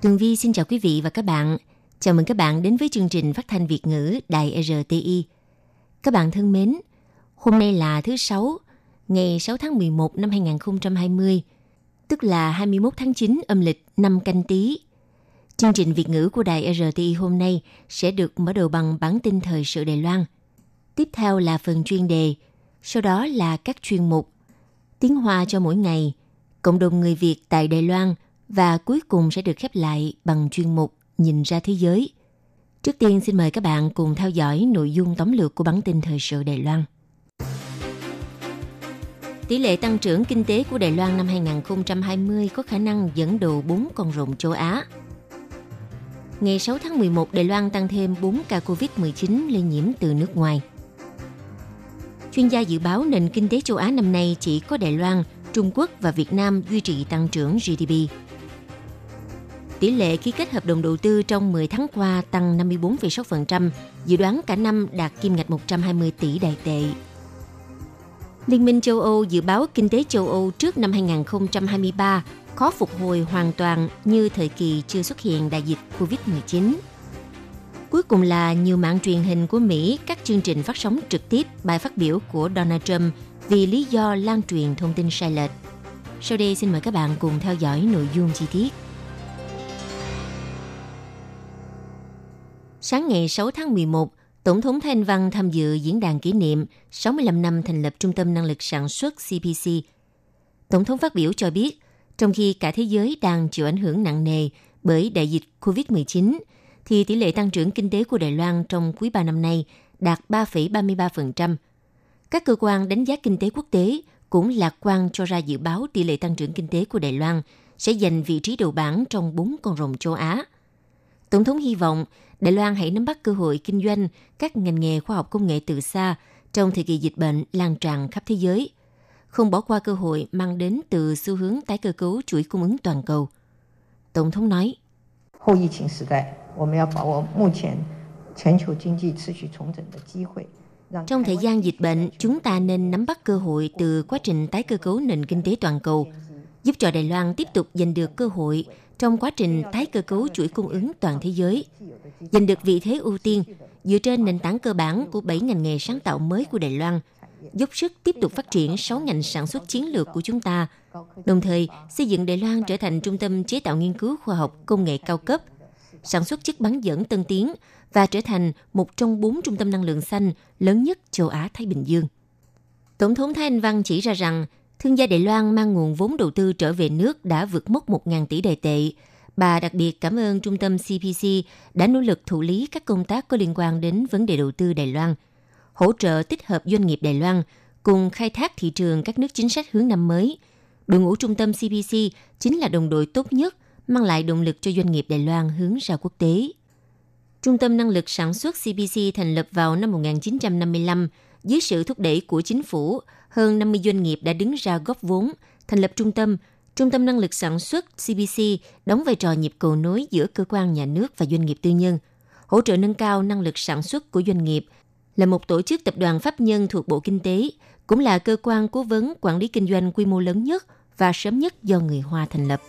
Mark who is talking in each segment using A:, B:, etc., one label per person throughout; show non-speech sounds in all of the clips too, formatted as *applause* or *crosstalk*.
A: Tường Vi xin chào quý vị và các bạn. Chào mừng các bạn đến với chương trình phát thanh Việt ngữ Đài RTI. Các bạn thân mến, hôm nay là thứ Sáu, ngày 6 tháng 11 năm 2020, tức là 21 tháng 9 âm lịch năm canh tí. Chương trình Việt ngữ của Đài RTI hôm nay sẽ được mở đầu bằng bản tin thời sự Đài Loan. Tiếp theo là phần chuyên đề, sau đó là các chuyên mục Tiếng Hoa cho mỗi ngày, cộng đồng người Việt tại Đài Loan – và cuối cùng sẽ được khép lại bằng chuyên mục Nhìn ra thế giới. Trước tiên xin mời các bạn cùng theo dõi nội dung tóm lược của bản tin thời sự Đài Loan. Tỷ lệ tăng trưởng kinh tế của Đài Loan năm 2020 có khả năng dẫn đầu 4 con rồng châu Á. Ngày 6 tháng 11, Đài Loan tăng thêm 4 ca COVID-19 lây nhiễm từ nước ngoài. Chuyên gia dự báo nền kinh tế châu Á năm nay chỉ có Đài Loan, Trung Quốc và Việt Nam duy trì tăng trưởng GDP. Tỷ lệ ký kết hợp đồng đầu tư trong 10 tháng qua tăng 54,6%, dự đoán cả năm đạt kim ngạch 120 tỷ đại tệ. Liên minh châu Âu dự báo kinh tế châu Âu trước năm 2023 khó phục hồi hoàn toàn như thời kỳ chưa xuất hiện đại dịch COVID-19. Cuối cùng là nhiều mạng truyền hình của Mỹ các chương trình phát sóng trực tiếp bài phát biểu của Donald Trump vì lý do lan truyền thông tin sai lệch. Sau đây xin mời các bạn cùng theo dõi nội dung chi tiết. Sáng ngày 6 tháng 11, Tổng thống Thanh Văn tham dự diễn đàn kỷ niệm 65 năm thành lập Trung tâm Năng lực Sản xuất CPC. Tổng thống phát biểu cho biết, trong khi cả thế giới đang chịu ảnh hưởng nặng nề bởi đại dịch COVID-19, thì tỷ lệ tăng trưởng kinh tế của Đài Loan trong quý 3 năm nay đạt 3,33%. Các cơ quan đánh giá kinh tế quốc tế cũng lạc quan cho ra dự báo tỷ lệ tăng trưởng kinh tế của Đài Loan sẽ giành vị trí đầu bảng trong bốn con rồng châu Á. Tổng thống hy vọng Đài Loan hãy nắm bắt cơ hội kinh doanh các ngành nghề khoa học công nghệ từ xa trong thời kỳ dịch bệnh lan tràn khắp thế giới, không bỏ qua cơ hội mang đến từ xu hướng tái cơ cấu chuỗi cung ứng toàn cầu. Tổng thống nói, trong thời gian dịch bệnh, chúng ta nên nắm bắt cơ hội từ quá trình tái cơ cấu nền kinh tế toàn cầu, giúp cho Đài Loan tiếp tục giành được cơ hội trong quá trình tái cơ cấu chuỗi cung ứng toàn thế giới, giành được vị thế ưu tiên dựa trên nền tảng cơ bản của 7 ngành nghề sáng tạo mới của Đài Loan, giúp sức tiếp tục phát triển 6 ngành sản xuất chiến lược của chúng ta, đồng thời xây dựng Đài Loan trở thành trung tâm chế tạo nghiên cứu khoa học công nghệ cao cấp, sản xuất chất bán dẫn tân tiến và trở thành một trong bốn trung tâm năng lượng xanh lớn nhất châu Á-Thái Bình Dương. Tổng thống Thái Anh Văn chỉ ra rằng thương gia Đài Loan mang nguồn vốn đầu tư trở về nước đã vượt mốc 1.000 tỷ đài tệ. Bà đặc biệt cảm ơn trung tâm CPC đã nỗ lực thủ lý các công tác có liên quan đến vấn đề đầu tư Đài Loan, hỗ trợ tích hợp doanh nghiệp Đài Loan cùng khai thác thị trường các nước chính sách hướng năm mới. Đội ngũ trung tâm CPC chính là đồng đội tốt nhất, mang lại động lực cho doanh nghiệp Đài Loan hướng ra quốc tế. Trung tâm Năng lực Sản xuất CPC thành lập vào năm 1955 dưới sự thúc đẩy của chính phủ – hơn 50 doanh nghiệp đã đứng ra góp vốn, thành lập trung tâm. Trung tâm năng lực sản xuất CBC đóng vai trò nhịp cầu nối giữa cơ quan nhà nước và doanh nghiệp tư nhân, hỗ trợ nâng cao năng lực sản xuất của doanh nghiệp, là một tổ chức tập đoàn pháp nhân thuộc Bộ Kinh tế, cũng là cơ quan cố vấn quản lý kinh doanh quy mô lớn nhất và sớm nhất do người Hoa thành lập.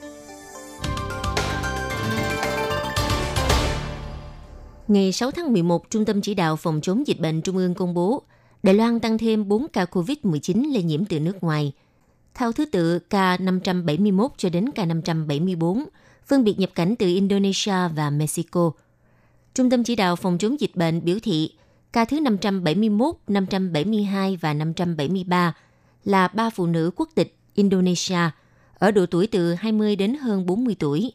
A: Ngày 6 tháng 11, Trung tâm Chỉ đạo Phòng chống dịch bệnh Trung ương công bố Đài Loan tăng thêm 4 ca COVID-19 lây nhiễm từ nước ngoài. Theo thứ tự ca 571 cho đến ca 574, phân biệt nhập cảnh từ Indonesia và Mexico. Trung tâm chỉ đạo phòng chống dịch bệnh biểu thị ca thứ 571, 572 và 573 là ba phụ nữ quốc tịch Indonesia ở độ tuổi từ 20 đến hơn 40 tuổi,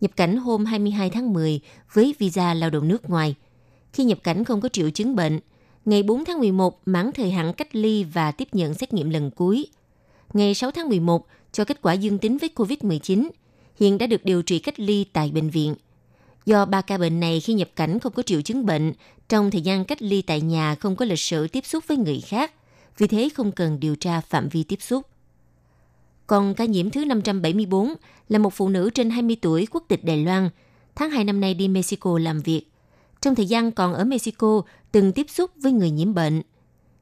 A: nhập cảnh hôm 22 tháng 10 với visa lao động nước ngoài. Khi nhập cảnh không có triệu chứng bệnh, Ngày 4 tháng 11 mãn thời hạn cách ly và tiếp nhận xét nghiệm lần cuối. Ngày 6 tháng 11 cho kết quả dương tính với COVID-19, hiện đã được điều trị cách ly tại bệnh viện. Do ba ca bệnh này khi nhập cảnh không có triệu chứng bệnh, trong thời gian cách ly tại nhà không có lịch sử tiếp xúc với người khác, vì thế không cần điều tra phạm vi tiếp xúc. Còn ca nhiễm thứ 574 là một phụ nữ trên 20 tuổi quốc tịch Đài Loan, tháng 2 năm nay đi Mexico làm việc. Trong thời gian còn ở Mexico, từng tiếp xúc với người nhiễm bệnh.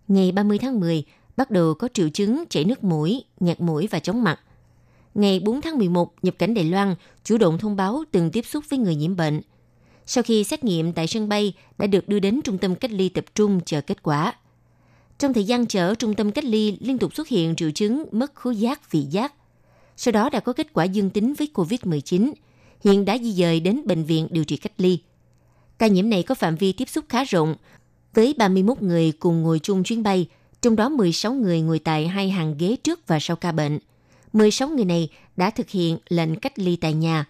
A: Ngày 30 tháng 10, bắt đầu có triệu chứng chảy nước mũi, nghẹt mũi và chóng mặt. Ngày 4 tháng 11, nhập cảnh Đài Loan chủ động thông báo từng tiếp xúc với người nhiễm bệnh. Sau khi xét nghiệm tại sân bay, đã được đưa đến trung tâm cách ly tập trung chờ kết quả. Trong thời gian chờ trung tâm cách ly liên tục xuất hiện triệu chứng mất khứu giác, vị giác. Sau đó đã có kết quả dương tính với COVID-19, hiện đã di dời đến bệnh viện điều trị cách ly. Ca nhiễm này có phạm vi tiếp xúc khá rộng, với 31 người cùng ngồi chung chuyến bay, trong đó 16 người ngồi tại hai hàng ghế trước và sau ca bệnh. 16 người này đã thực hiện lệnh cách ly tại nhà.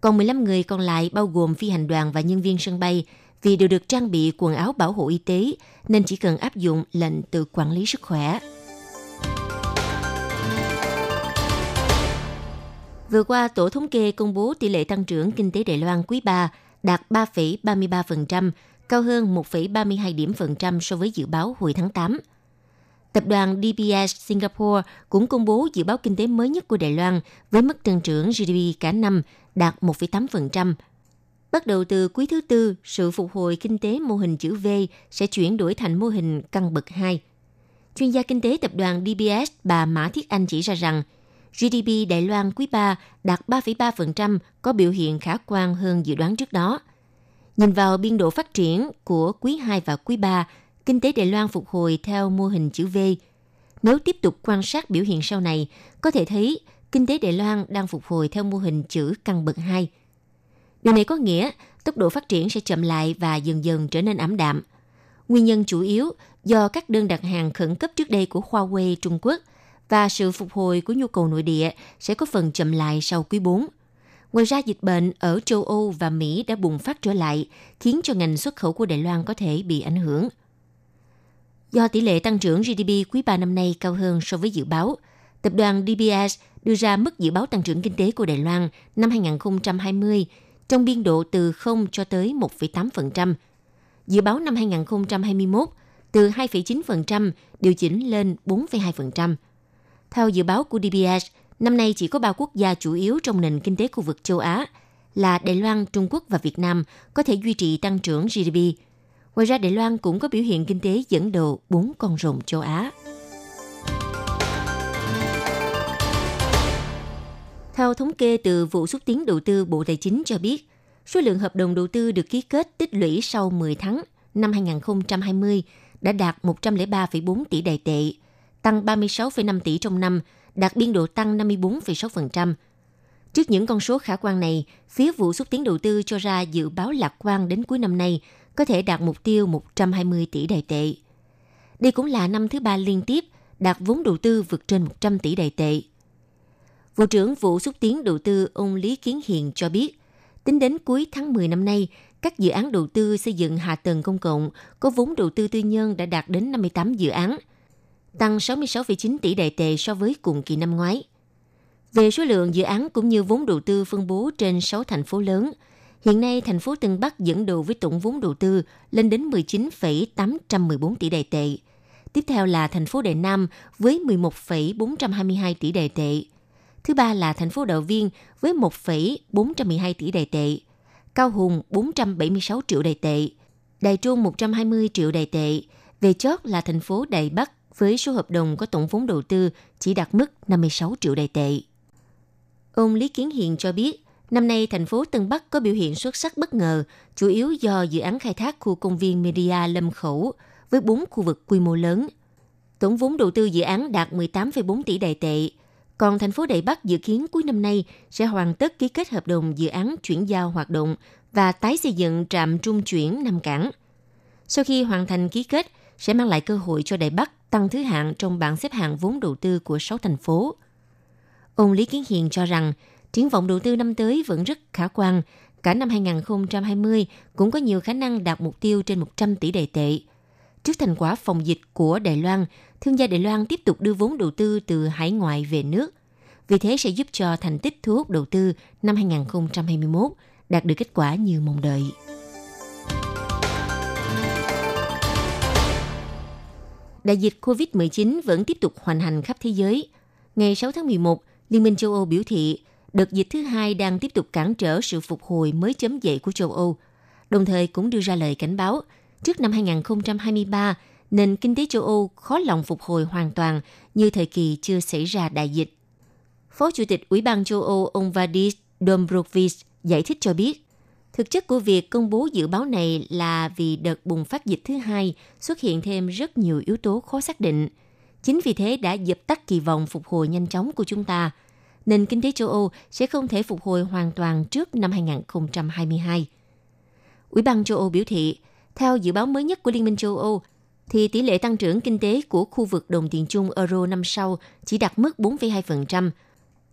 A: Còn 15 người còn lại bao gồm phi hành đoàn và nhân viên sân bay vì đều được trang bị quần áo bảo hộ y tế nên chỉ cần áp dụng lệnh tự quản lý sức khỏe. Vừa qua, Tổ thống kê công bố tỷ lệ tăng trưởng kinh tế Đài Loan quý 3 đạt 3,33%, cao hơn 1,32 điểm phần trăm so với dự báo hồi tháng 8. Tập đoàn DBS Singapore cũng công bố dự báo kinh tế mới nhất của Đài Loan với mức tăng trưởng GDP cả năm đạt 1,8%. Bắt đầu từ quý thứ tư, sự phục hồi kinh tế mô hình chữ V sẽ chuyển đổi thành mô hình căn bậc 2. Chuyên gia kinh tế tập đoàn DBS bà Mã Thiết Anh chỉ ra rằng GDP Đài Loan quý 3 đạt 3,3% có biểu hiện khả quan hơn dự đoán trước đó. Nhìn vào biên độ phát triển của quý 2 và quý 3, kinh tế Đài Loan phục hồi theo mô hình chữ V. Nếu tiếp tục quan sát biểu hiện sau này, có thể thấy kinh tế Đài Loan đang phục hồi theo mô hình chữ căn bậc 2. Điều này có nghĩa tốc độ phát triển sẽ chậm lại và dần dần trở nên ảm đạm. Nguyên nhân chủ yếu do các đơn đặt hàng khẩn cấp trước đây của Huawei Trung Quốc và sự phục hồi của nhu cầu nội địa sẽ có phần chậm lại sau quý 4. Ngoài ra, dịch bệnh ở châu Âu và Mỹ đã bùng phát trở lại, khiến cho ngành xuất khẩu của Đài Loan có thể bị ảnh hưởng. Do tỷ lệ tăng trưởng GDP quý 3 năm nay cao hơn so với dự báo, tập đoàn DBS đưa ra mức dự báo tăng trưởng kinh tế của Đài Loan năm 2020 trong biên độ từ 0 cho tới 1,8%. Dự báo năm 2021 từ 2,9% điều chỉnh lên 4,2%. Theo dự báo của DBS, năm nay chỉ có ba quốc gia chủ yếu trong nền kinh tế khu vực châu Á là Đài Loan, Trung Quốc và Việt Nam có thể duy trì tăng trưởng GDP. Ngoài ra, Đài Loan cũng có biểu hiện kinh tế dẫn đầu bốn con rồng châu Á. Theo thống kê từ vụ xúc tiến đầu tư Bộ Tài chính cho biết, số lượng hợp đồng đầu tư được ký kết tích lũy sau 10 tháng năm 2020 đã đạt 103,4 tỷ đài tệ, tăng 36,5 tỷ trong năm, đạt biên độ tăng 54,6%. Trước những con số khả quan này, phía vụ xúc tiến đầu tư cho ra dự báo lạc quan đến cuối năm nay có thể đạt mục tiêu 120 tỷ đài tệ. Đây cũng là năm thứ ba liên tiếp đạt vốn đầu tư vượt trên 100 tỷ đài tệ. Vụ trưởng vụ xúc tiến đầu tư ông Lý Kiến Hiền cho biết, tính đến cuối tháng 10 năm nay, các dự án đầu tư xây dựng hạ tầng công cộng có vốn đầu tư tư nhân đã đạt đến 58 dự án, tăng 66,9 tỷ đại tệ so với cùng kỳ năm ngoái. Về số lượng dự án cũng như vốn đầu tư phân bố trên 6 thành phố lớn, hiện nay thành phố Tân Bắc dẫn đầu với tổng vốn đầu tư lên đến 19,814 tỷ đại tệ. Tiếp theo là thành phố Đại Nam với 11,422 tỷ đại tệ. Thứ ba là thành phố Đạo Viên với 1,412 tỷ đại tệ. Cao Hùng 476 triệu đại tệ. Đài Trung 120 triệu đại tệ. Về chót là thành phố Đài Bắc với số hợp đồng có tổng vốn đầu tư chỉ đạt mức 56 triệu đại tệ. Ông Lý Kiến Hiền cho biết, năm nay thành phố Tân Bắc có biểu hiện xuất sắc bất ngờ, chủ yếu do dự án khai thác khu công viên Media Lâm Khẩu với 4 khu vực quy mô lớn. Tổng vốn đầu tư dự án đạt 18,4 tỷ đại tệ, còn thành phố Đại Bắc dự kiến cuối năm nay sẽ hoàn tất ký kết hợp đồng dự án chuyển giao hoạt động và tái xây dựng trạm trung chuyển Nam Cảng. Sau khi hoàn thành ký kết, sẽ mang lại cơ hội cho Đài Bắc tăng thứ hạng trong bảng xếp hạng vốn đầu tư của 6 thành phố. Ông Lý Kiến Hiền cho rằng, triển vọng đầu tư năm tới vẫn rất khả quan. Cả năm 2020 cũng có nhiều khả năng đạt mục tiêu trên 100 tỷ đại tệ. Trước thành quả phòng dịch của Đài Loan, thương gia Đài Loan tiếp tục đưa vốn đầu tư từ hải ngoại về nước. Vì thế sẽ giúp cho thành tích thu hút đầu tư năm 2021 đạt được kết quả như mong đợi. Đại dịch COVID-19 vẫn tiếp tục hoành hành khắp thế giới. Ngày 6 tháng 11, Liên minh châu Âu biểu thị đợt dịch thứ hai đang tiếp tục cản trở sự phục hồi mới chấm dậy của châu Âu, đồng thời cũng đưa ra lời cảnh báo trước năm 2023 nền kinh tế châu Âu khó lòng phục hồi hoàn toàn như thời kỳ chưa xảy ra đại dịch. Phó Chủ tịch Ủy ban châu Âu ông Vadis Dombrovskis giải thích cho biết, thực chất của việc công bố dự báo này là vì đợt bùng phát dịch thứ hai xuất hiện thêm rất nhiều yếu tố khó xác định. Chính vì thế đã dập tắt kỳ vọng phục hồi nhanh chóng của chúng ta. Nền kinh tế châu Âu sẽ không thể phục hồi hoàn toàn trước năm 2022. Ủy ban châu Âu biểu thị, theo dự báo mới nhất của Liên minh châu Âu, thì tỷ lệ tăng trưởng kinh tế của khu vực đồng tiền chung euro năm sau chỉ đạt mức 4,2%,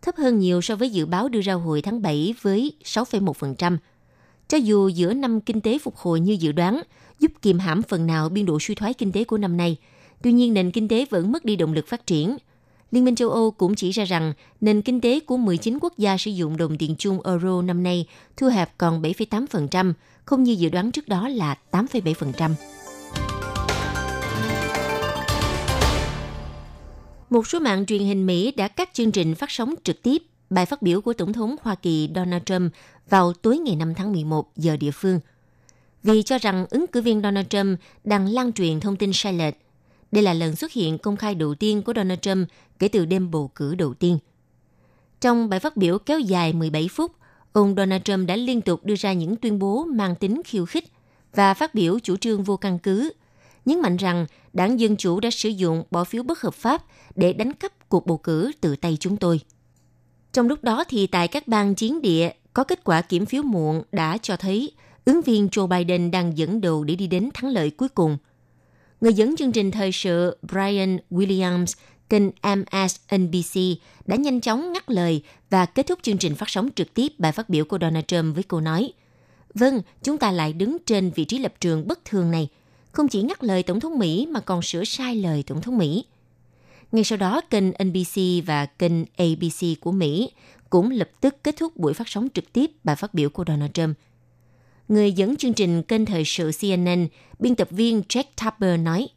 A: thấp hơn nhiều so với dự báo đưa ra hồi tháng 7 với 6,1%. Cho dù giữa năm kinh tế phục hồi như dự đoán, giúp kiềm hãm phần nào biên độ suy thoái kinh tế của năm nay, tuy nhiên nền kinh tế vẫn mất đi động lực phát triển. Liên minh châu Âu cũng chỉ ra rằng nền kinh tế của 19 quốc gia sử dụng đồng tiền chung euro năm nay thu hẹp còn 7,8%, không như dự đoán trước đó là 8,7%. Một số mạng truyền hình Mỹ đã cắt chương trình phát sóng trực tiếp bài phát biểu của Tổng thống Hoa Kỳ Donald Trump vào tối ngày 5 tháng 11 giờ địa phương. Vì cho rằng ứng cử viên Donald Trump đang lan truyền thông tin sai lệch. Đây là lần xuất hiện công khai đầu tiên của Donald Trump kể từ đêm bầu cử đầu tiên. Trong bài phát biểu kéo dài 17 phút, ông Donald Trump đã liên tục đưa ra những tuyên bố mang tính khiêu khích và phát biểu chủ trương vô căn cứ, nhấn mạnh rằng đảng Dân Chủ đã sử dụng bỏ phiếu bất hợp pháp để đánh cắp cuộc bầu cử từ tay chúng tôi. Trong lúc đó thì tại các bang chiến địa có kết quả kiểm phiếu muộn đã cho thấy ứng viên Joe Biden đang dẫn đầu để đi đến thắng lợi cuối cùng. Người dẫn chương trình thời sự Brian Williams kênh MSNBC đã nhanh chóng ngắt lời và kết thúc chương trình phát sóng trực tiếp bài phát biểu của Donald Trump với câu nói Vâng, chúng ta lại đứng trên vị trí lập trường bất thường này. Không chỉ ngắt lời Tổng thống Mỹ mà còn sửa sai lời Tổng thống Mỹ. Ngay sau đó, kênh NBC và kênh ABC của Mỹ cũng lập tức kết thúc buổi phát sóng trực tiếp bài phát biểu của Donald Trump. Người dẫn chương trình kênh thời sự CNN, biên tập viên Jack Tapper nói,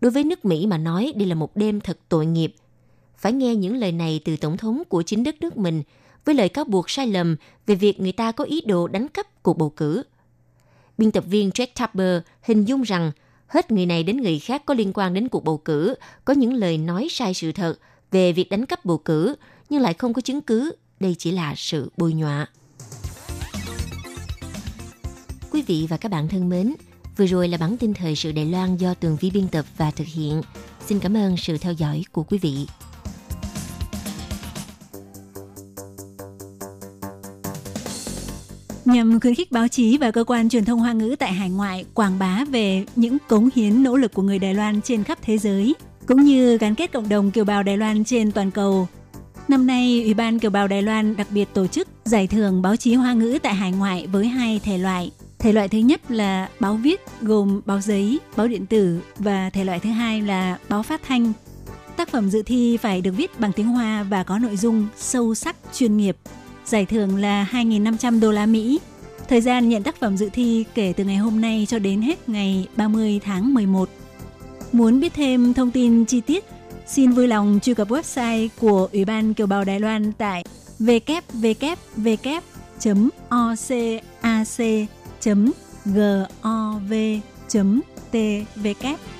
A: Đối với nước Mỹ mà nói, đây là một đêm thật tội nghiệp. Phải nghe những lời này từ Tổng thống của chính đất nước mình với lời cáo buộc sai lầm về việc người ta có ý đồ đánh cắp cuộc bầu cử. Biên tập viên Jack Tapper hình dung rằng hết người này đến người khác có liên quan đến cuộc bầu cử, có những lời nói sai sự thật về việc đánh cắp bầu cử, nhưng lại không có chứng cứ. Đây chỉ là sự bôi nhọa. Quý vị và các bạn thân mến, vừa rồi là bản tin thời sự Đài Loan do Tường Vi biên tập và thực hiện. Xin cảm ơn sự theo dõi của quý vị.
B: Nhằm khuyến khích báo chí và cơ quan truyền thông Hoa ngữ tại hải ngoại quảng bá về những cống hiến nỗ lực của người Đài Loan trên khắp thế giới, cũng như gắn kết cộng đồng kiều bào Đài Loan trên toàn cầu. Năm nay, Ủy ban Kiều bào Đài Loan đặc biệt tổ chức giải thưởng báo chí Hoa ngữ tại hải ngoại với hai thể loại. Thể loại thứ nhất là báo viết gồm báo giấy, báo điện tử và thể loại thứ hai là báo phát thanh. Tác phẩm dự thi phải được viết bằng tiếng Hoa và có nội dung sâu sắc, chuyên nghiệp, Giải thưởng là 2.500 đô la Mỹ. Thời gian nhận tác phẩm dự thi kể từ ngày hôm nay cho đến hết ngày 30 tháng 11. Muốn biết thêm thông tin chi tiết, xin vui lòng truy cập website của Ủy ban Kiều bào Đài Loan tại www.ocac.gov.tvk.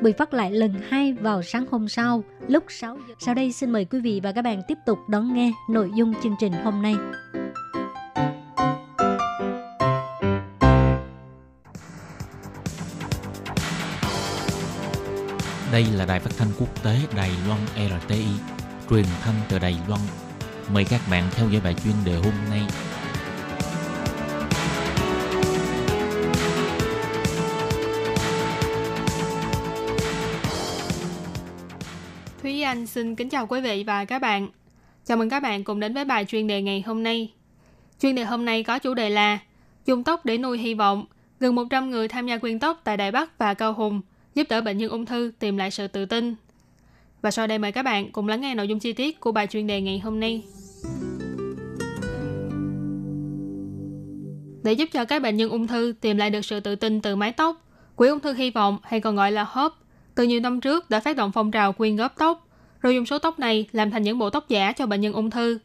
C: bị phát lại lần hai vào sáng hôm sau lúc 6 giờ. Sau đây xin mời quý vị và các bạn tiếp tục đón nghe nội dung chương trình hôm nay.
D: Đây là đài phát thanh quốc tế Đài Loan RTI, truyền thanh từ Đài Loan. Mời các bạn theo dõi bài chuyên đề hôm nay
E: Anh xin kính chào quý vị và các bạn. Chào mừng các bạn cùng đến với bài chuyên đề ngày hôm nay. Chuyên đề hôm nay có chủ đề là Dùng tóc để nuôi hy vọng. Gần 100 người tham gia quyên tóc tại Đài Bắc và Cao Hùng giúp đỡ bệnh nhân ung thư tìm lại sự tự tin. Và sau đây mời các bạn cùng lắng nghe nội dung chi tiết của bài chuyên đề ngày hôm nay. Để giúp cho các bệnh nhân ung thư tìm lại được sự tự tin từ mái tóc, Quỹ ung thư hy vọng hay còn gọi là HOPE từ nhiều năm trước đã phát động phong trào quyên góp tóc, rồi dùng số tóc này làm thành những bộ tóc giả cho bệnh nhân ung thư.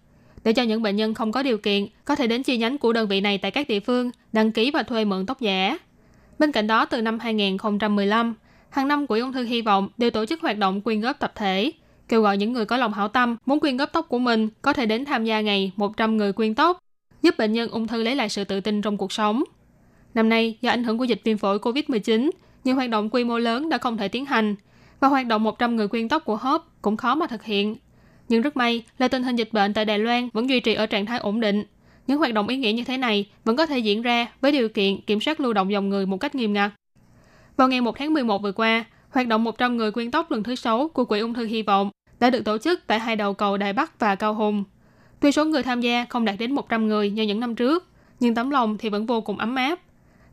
E: Để cho những bệnh nhân không có điều kiện có thể đến chi nhánh của đơn vị này tại các địa phương đăng ký và thuê mượn tóc giả. Bên cạnh đó, từ năm 2015, hàng năm Quỹ ung thư hy vọng đều tổ chức hoạt động quyên góp tập thể, kêu gọi những người có lòng hảo tâm muốn quyên góp tóc của mình có thể đến tham gia ngày 100 người quyên tóc, giúp bệnh nhân ung thư lấy lại sự tự tin trong cuộc sống. Năm nay, do ảnh hưởng của dịch viêm phổi COVID-19, nhiều hoạt động quy mô lớn đã không thể tiến hành, và hoạt động 100 người quyên tóc của HOPE cũng khó mà thực hiện. Nhưng rất may là tình hình dịch bệnh tại Đài Loan vẫn duy trì ở trạng thái ổn định. Những hoạt động ý nghĩa như thế này vẫn có thể diễn ra với điều kiện kiểm soát lưu động dòng người một cách nghiêm ngặt. Vào ngày 1 tháng 11 vừa qua, hoạt động 100 người quyên tóc lần thứ 6 của Quỹ ung thư hy vọng đã được tổ chức tại hai đầu cầu Đài Bắc và Cao Hùng. Tuy số người tham gia không đạt đến 100 người như những năm trước, nhưng tấm lòng thì vẫn vô cùng ấm áp.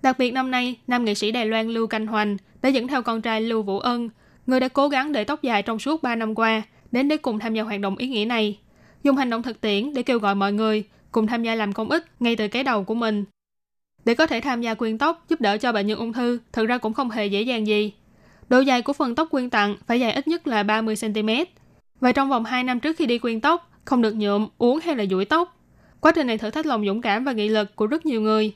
E: Đặc biệt năm nay, nam nghệ sĩ Đài Loan Lưu Canh Hoành đã dẫn theo con trai Lưu Vũ Ân, người đã cố gắng để tóc dài trong suốt 3 năm qua, đến để cùng tham gia hoạt động ý nghĩa này. Dùng hành động thực tiễn để kêu gọi mọi người cùng tham gia làm công ích ngay từ cái đầu của mình. Để có thể tham gia quyên tóc giúp đỡ cho bệnh nhân ung thư, thực ra cũng không hề dễ dàng gì. Độ dài của phần tóc quyên tặng phải dài ít nhất là 30cm. Và trong vòng 2 năm trước khi đi quyên tóc, không được nhuộm, uống hay là duỗi tóc. Quá trình này thử thách lòng dũng cảm và nghị lực của rất nhiều người.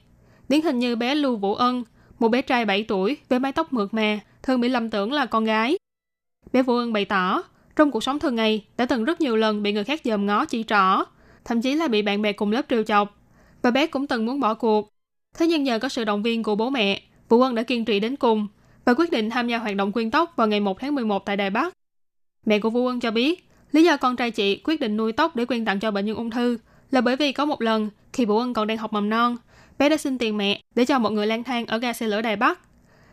E: Điển hình như bé Lưu Vũ Ân, một bé trai 7 tuổi với mái tóc mượt mà, thường bị lầm tưởng là con gái. Bé Vũ bày tỏ, trong cuộc sống thường ngày đã từng rất nhiều lần bị người khác dòm ngó chỉ trỏ, thậm chí là bị bạn bè cùng lớp trêu chọc. Và bé cũng từng muốn bỏ cuộc. Thế nhưng nhờ có sự động viên của bố mẹ, Vũ Ân đã kiên trì đến cùng và quyết định tham gia hoạt động quyên tóc vào ngày 1 tháng 11 tại Đài Bắc. Mẹ của Vũ Ân cho biết, lý do con trai chị quyết định nuôi tóc để quyên tặng cho bệnh nhân ung thư là bởi vì có một lần khi Vũ Ân còn đang học mầm non, bé đã xin tiền mẹ để cho một người lang thang ở ga xe lửa Đài Bắc.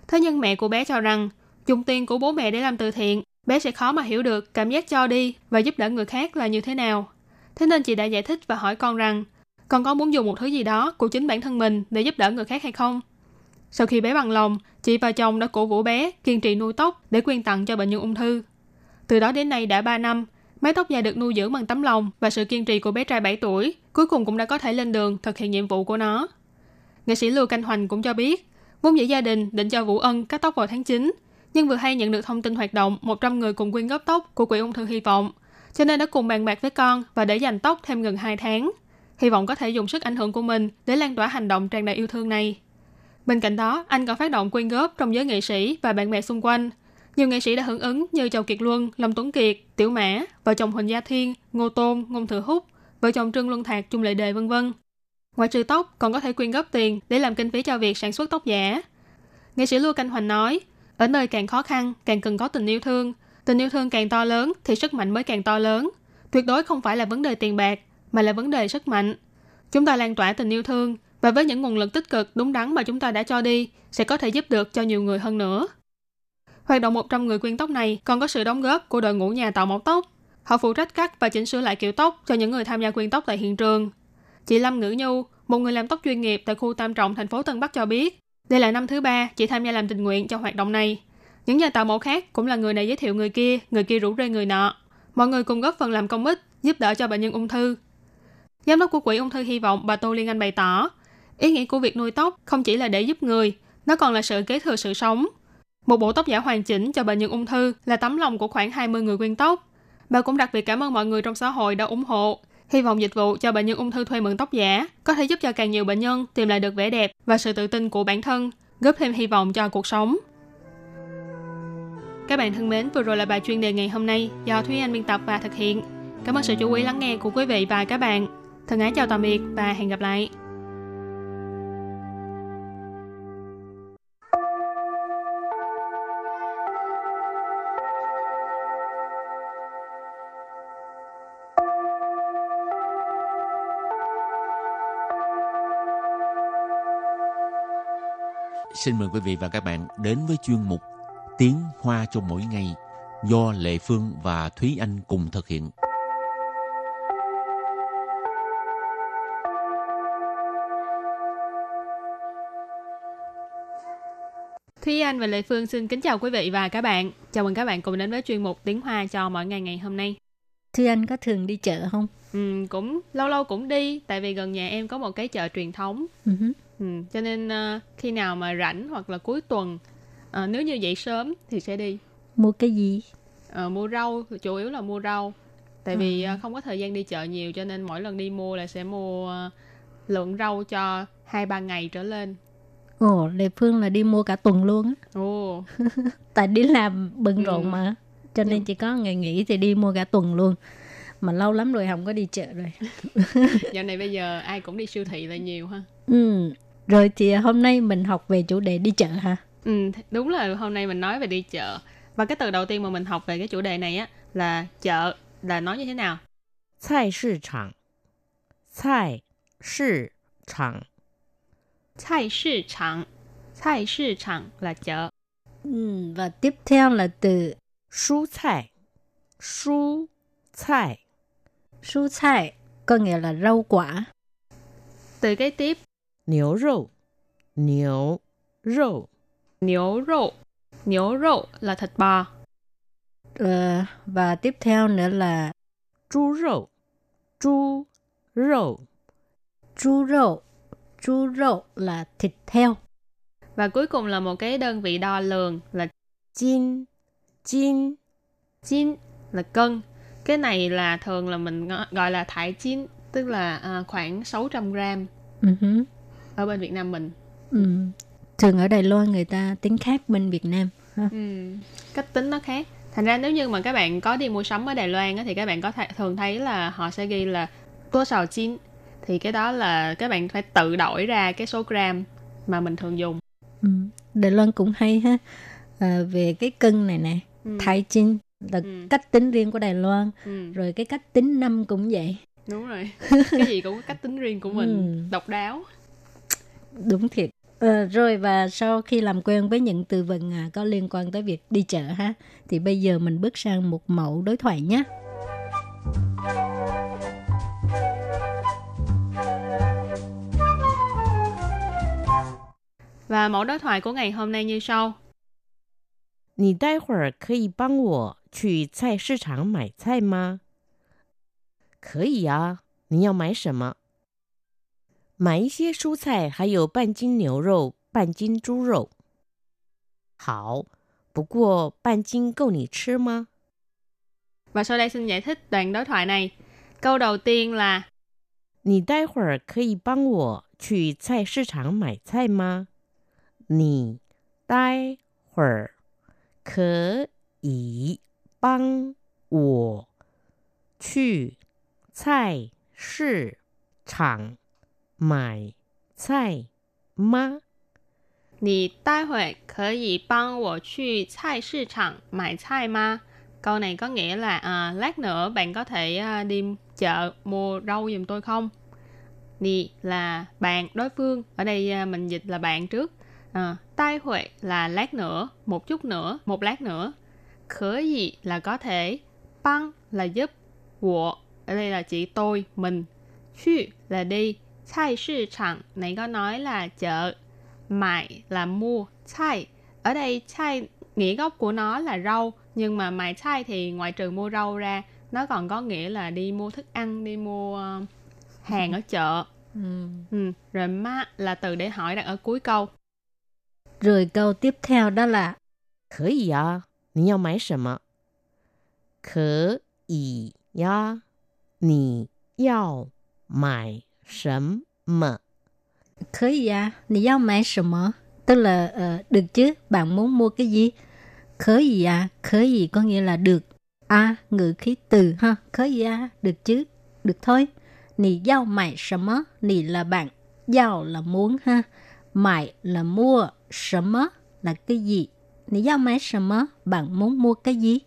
E: Thế nhưng mẹ của bé cho rằng dùng tiền của bố mẹ để làm từ thiện, bé sẽ khó mà hiểu được cảm giác cho đi và giúp đỡ người khác là như thế nào. Thế nên chị đã giải thích và hỏi con rằng con có muốn dùng một thứ gì đó của chính bản thân mình để giúp đỡ người khác hay không? Sau khi bé bằng lòng, chị và chồng đã cổ vũ bé kiên trì nuôi tóc để quyên tặng cho bệnh nhân ung thư. Từ đó đến nay đã 3 năm, mái tóc dài được nuôi dưỡng bằng tấm lòng và sự kiên trì của bé trai 7 tuổi, cuối cùng cũng đã có thể lên đường thực hiện nhiệm vụ của nó. Nghệ sĩ Lưu Canh Hoành cũng cho biết, vốn dĩ gia đình định cho Vũ Ân cắt tóc vào tháng 9, nhưng vừa hay nhận được thông tin hoạt động 100 người cùng quyên góp tóc của Quỹ ung thư hy vọng, cho nên đã cùng bàn bạc với con và để dành tóc thêm gần 2 tháng. Hy vọng có thể dùng sức ảnh hưởng của mình để lan tỏa hành động tràn đầy yêu thương này. Bên cạnh đó, anh còn phát động quyên góp trong giới nghệ sĩ và bạn bè xung quanh. Nhiều nghệ sĩ đã hưởng ứng như Châu Kiệt Luân, Lâm Tuấn Kiệt, Tiểu Mã, vợ chồng Huỳnh Gia Thiên, Ngô Tôn, Ngôn Thừa Húc, vợ chồng Trương Luân Thạc, Trung Lệ Đề vân vân ngoại trừ tóc, còn có thể quyên góp tiền để làm kinh phí cho việc sản xuất tóc giả. Nghệ sĩ Lưu Canh Hoành nói, ở nơi càng khó khăn, càng cần có tình yêu thương. Tình yêu thương càng to lớn thì sức mạnh mới càng to lớn. Tuyệt đối không phải là vấn đề tiền bạc, mà là vấn đề sức mạnh. Chúng ta lan tỏa tình yêu thương và với những nguồn lực tích cực đúng đắn mà chúng ta đã cho đi sẽ có thể giúp được cho nhiều người hơn nữa. Hoạt động 100 người quyên tóc này còn có sự đóng góp của đội ngũ nhà tạo mẫu tóc. Họ phụ trách cắt và chỉnh sửa lại kiểu tóc cho những người tham gia quyên tóc tại hiện trường. Chị Lâm Ngữ Nhu, một người làm tóc chuyên nghiệp tại khu Tam Trọng, thành phố Tân Bắc cho biết, đây là năm thứ ba chị tham gia làm tình nguyện cho hoạt động này. Những nhà tạo mẫu khác cũng là người này giới thiệu người kia, người kia rủ rê người nọ. Mọi người cùng góp phần làm công ích, giúp đỡ cho bệnh nhân ung thư. Giám đốc của Quỹ ung thư hy vọng bà Tô Liên Anh bày tỏ, ý nghĩa của việc nuôi tóc không chỉ là để giúp người, nó còn là sự kế thừa sự sống. Một bộ tóc giả hoàn chỉnh cho bệnh nhân ung thư là tấm lòng của khoảng 20 người quyên tóc. Bà cũng đặc biệt cảm ơn mọi người trong xã hội đã ủng hộ, hy vọng dịch vụ cho bệnh nhân ung thư thuê mượn tóc giả có thể giúp cho càng nhiều bệnh nhân tìm lại được vẻ đẹp và sự tự tin của bản thân, góp thêm hy vọng cho cuộc sống. Các bạn thân mến, vừa rồi là bài chuyên đề ngày hôm nay do Thúy Anh biên tập và thực hiện. Cảm ơn sự chú ý lắng nghe của quý vị và các bạn. Thân ái chào tạm biệt và hẹn gặp lại.
D: Xin mời quý vị và các bạn đến với chuyên mục Tiếng Hoa cho mỗi ngày do Lệ Phương và Thúy Anh cùng thực hiện.
E: Thúy Anh và Lệ Phương xin kính chào quý vị và các bạn. Chào mừng các bạn cùng đến với chuyên mục Tiếng Hoa cho mỗi ngày ngày hôm nay.
C: Thúy Anh có thường đi chợ không?
E: Ừ, cũng lâu lâu cũng đi, tại vì gần nhà em có một cái chợ truyền thống.
C: Uh-huh.
E: Ừ, cho nên uh, khi nào mà rảnh hoặc là cuối tuần, uh, nếu như dậy sớm thì sẽ đi.
C: Mua cái gì?
E: Uh, mua rau, chủ yếu là mua rau. Tại vì uh, không có thời gian đi chợ nhiều cho nên mỗi lần đi mua là sẽ mua uh, lượng rau cho hai ba ngày trở lên.
C: Ồ, Lê Phương là đi mua cả tuần luôn á.
E: Ồ, *laughs*
C: Tại đi làm bận rộn
E: Ừ.
C: mà. Cho nên chỉ có ngày nghỉ thì đi mua cả tuần luôn Mà lâu lắm rồi không có đi chợ rồi. *laughs*
E: dạo này bây giờ ai cũng đi siêu thị là nhiều ha.
C: Ừ. Rồi thì hôm nay mình học về chủ đề đi chợ hả?
E: Ừ, đúng là hôm nay mình nói về đi chợ. Và cái từ đầu tiên mà mình học về cái chủ đề này á là chợ là nói như thế nào?
F: 菜市场，菜市场，
E: 菜市场.菜市场 là chợ.
C: Ừ. Và tiếp theo là từ
F: 蔬菜，蔬菜，
C: Su cai có nghĩa là rau quả.
E: Từ cái tiếp.
F: Niu rau. Niu rau.
E: Niu rau. Niu rau là thịt bò.
C: Ờ, và tiếp theo nữa là
F: chú rau. Chú rau.
C: Chú rau. Chú rau là thịt heo.
E: Và cuối cùng là một cái đơn vị đo lường là
F: chin. Chin.
E: Chin là cân cái này là thường là mình gọi là thải chín, tức là à, khoảng 600 gram
C: Uh-huh.
E: ở bên Việt Nam mình.
C: Ừ. Thường ở Đài Loan người ta tính khác bên Việt Nam. ha.
E: Ừ, cách tính nó khác. Thành ra nếu như mà các bạn có đi mua sắm ở Đài Loan á, thì các bạn có thể, thường thấy là họ sẽ ghi là tua sào chín. Thì cái đó là các bạn phải tự đổi ra cái số gram mà mình thường dùng.
C: Ừ. Đài Loan cũng hay ha. À, về cái cân này nè,
E: Ừ.
C: Thái Chinh là
E: Ừ.
C: cách tính riêng của Đài Loan.
E: Ừ,
C: Rồi cái cách tính năm cũng vậy.
E: đúng rồi. *laughs* cái gì cũng có cách tính riêng của mình,
C: Ừ.
E: độc đáo.
C: Đúng thiệt. Ờ, rồi và sau khi làm quen với những từ vựng à, có liên quan tới việc đi chợ ha, thì bây giờ mình bước sang một mẫu đối thoại nhé.
E: Và mẫu đối thoại của ngày hôm nay như sau.
F: 你待会儿可以帮我去菜市场买菜吗？可以啊，你要买什么？买一些蔬菜，还有半斤牛肉、半斤猪肉。好，不过半斤够你吃吗？
E: Và sau đây xin giải thích đoạn đối thoại này. Câu đầu tiên là
F: 你待会儿可以帮我去菜市场买菜吗？你待会儿 可以帮我去菜市场买菜吗？
E: 你待会可以帮我去菜市场买菜吗? Câu này có nghĩa là à, lát nữa bạn có thể à, đi chợ mua rau giùm tôi không? Nì là bạn đối phương. Ở đây à, mình dịch là bạn trước. À, tai huệ là lát nữa, một chút nữa, một lát nữa. Khở gì là có thể. Băng là giúp. Wo ở đây là chỉ tôi, mình. Chu là đi. Chai 市场 này có nói là chợ. Mại là mua. Chai. Ở đây chai nghĩa gốc của nó là rau. Nhưng mà mại chai thì ngoại trừ mua rau ra, nó còn có nghĩa là đi mua thức ăn, đi mua ờ, hàng ở chợ.
C: Ừ.
E: Ừ. Rồi ma là từ để hỏi đặt ở cuối câu.
C: Rồi câu tiếp theo đó là
F: Khở ý à, nì yào mái sầm mà? Khở ý à, nì yào mái sầm mà?
C: Khở ý à, nì yào mái sầm mà? Tức là uh, được chứ, bạn muốn mua cái gì? Khở ý à, khở ý có nghĩa là được. A, à, ngữ khí từ ha, khở ý à, được chứ, được thôi. Nì yào mái sầm mà? Nì là bạn, yào là muốn ha, mại là mua, 什么 là cái gì? Nì giao mẹ 什么? Bạn muốn mua cái gì?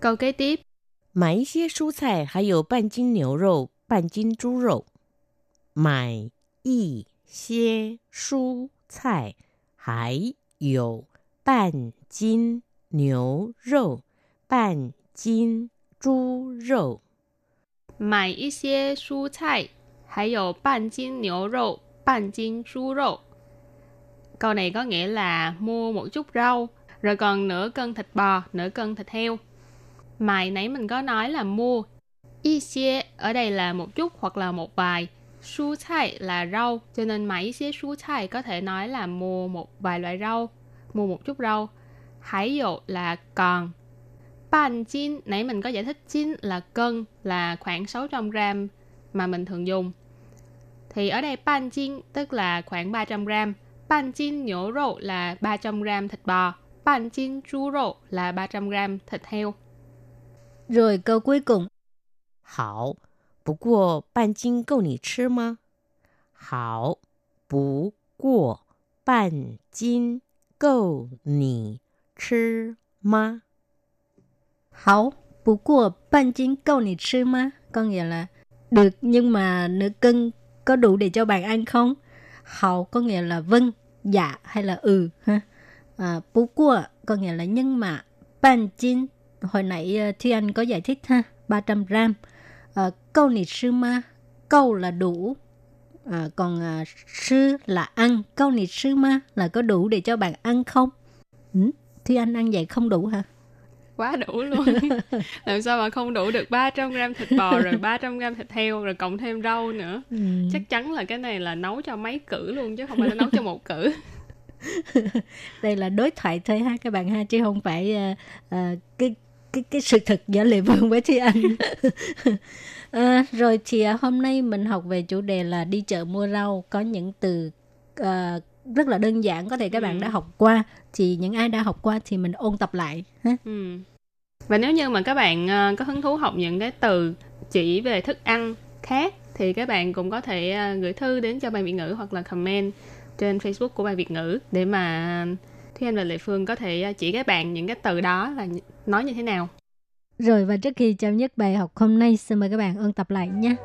E: Câu kế tiếp.
F: 买一些蔬菜，还有半斤牛肉、半斤猪肉。买一些蔬菜，还有半斤牛肉、半斤猪肉。
E: 买一些蔬菜，还有半斤牛肉、半斤猪肉. Câu này có nghĩa là mua một chút rau, rồi còn nửa cân thịt bò, nửa cân thịt heo. Mày nãy mình có nói là mua. Y xie ở đây là một chút hoặc là một vài. Su chai là rau, cho nên mấy xie su chai có thể nói là mua một vài loại rau, mua một chút rau. Hải dụ là còn. Ban chín, nãy mình có giải thích chín là cân, là khoảng 600 gram mà mình thường dùng. Thì ở đây ban chín tức là khoảng 300 gram. Bàn chín nhổ rộ là 300 gram thịt bò, bàn chín chú rộ là 300 gram thịt heo.
C: Rồi câu cuối cùng.
F: Hảo, bù qua bàn chinh gâu nì chứ mà? Hảo, bù qua bàn chinh gâu nì chứ mà?
C: Hảo, bù qua bàn chinh gâu nì chứ mà? Có nghĩa là được nhưng mà nửa cân có đủ để cho bạn ăn không? Hảo có nghĩa là vâng, dạ hay là ừ. ha à, bú cua có nghĩa là nhưng mà ban chín hồi nãy ờ, Thi Anh có giải thích ha 300 gram. À, câu nị sư ma câu là đủ. À, còn à, sư là ăn, câu nị sư ma là có đủ để cho bạn ăn không? Ừ? Thi Anh ăn vậy không đủ hả?
E: Quá đủ luôn. *laughs* Làm sao mà không đủ được 300 gram thịt bò rồi 300 gram thịt heo rồi cộng thêm rau nữa.
C: Ừ.
E: Chắc chắn là cái này là nấu cho mấy cử luôn chứ không phải là nấu cho một cử. *laughs*
C: đây là đối thoại thôi ha các bạn ha chứ không phải uh, uh, cái cái cái sự thật giữa lệ vương với thi anh à, *laughs* rồi thì hôm nay mình học về chủ đề là đi chợ mua rau có những từ uh, rất là đơn giản có thể các bạn
E: Ừ.
C: đã học qua thì những ai đã học qua thì mình ôn tập lại ha
E: Ừ Và nếu như mà các bạn ờ, có hứng thú học những cái từ chỉ về thức ăn khác thì các bạn cũng có thể ờ, gửi thư đến cho bài Việt ngữ hoặc là comment trên Facebook của bài Việt ngữ để mà Thúy Anh và Lệ Phương có thể ờ, chỉ các bạn những cái từ đó là nh- nói như thế nào.
C: rồi và trước khi chấm dứt bài học hôm nay xin mời các bạn ôn tập lại nhé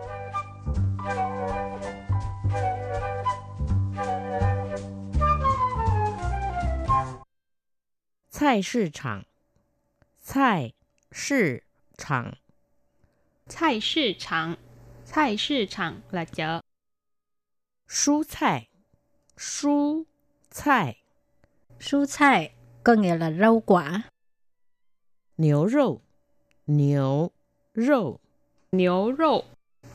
F: 菜市场，菜 市场，
E: 菜市场，菜市场 là chợ.
F: 蔬菜，蔬菜，
C: 蔬菜 có nghĩa là rau quả
F: 牛肉，牛肉，
E: Niếu rộ,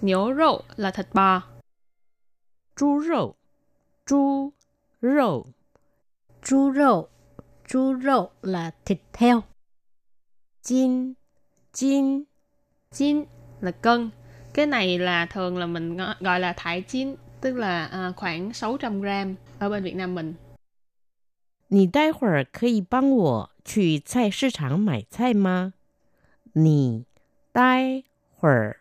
E: niếu rộ là thịt bò.
F: 猪肉，猪肉，
C: 猪肉猪肉 là thịt heo
F: 斤，斤，
E: Chín là cân. Cái này là thường là mình ngo- gọi là thải chín, tức là à, khoảng 600 gram ở bên Việt Nam mình.
F: 你待会儿可以帮我去菜市场买菜吗？你待会儿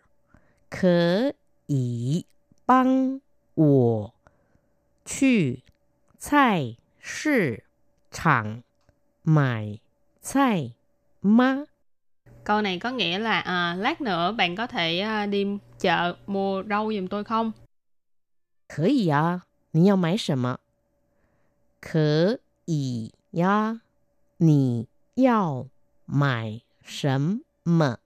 F: 可以帮我去菜市场买菜吗？
E: Câu này có nghĩa là à, lát nữa bạn có thể à, đi chợ mua rau giùm tôi không?
F: 可以呀，你要买什么？可以呀，你要买什么？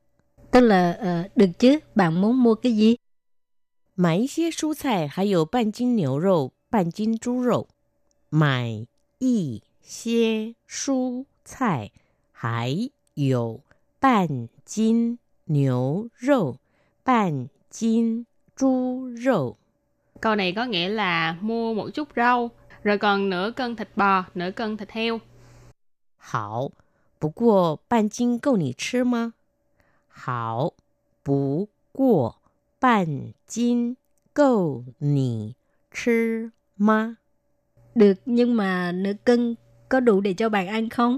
C: tức là ờ, được chứ bạn muốn mua cái gì
F: 买一些蔬菜，还有半斤牛肉、半斤猪肉。买一些蔬菜，还有 半斤牛肉、半斤猪肉。
E: Câu này có nghĩa là mua một chút rau, rồi còn nửa cân thịt bò, nửa cân thịt heo.
F: 好，不过半斤够你吃吗？好，不过半斤够你吃吗？
C: được nhưng mà nửa cân có đủ để cho bạn ăn không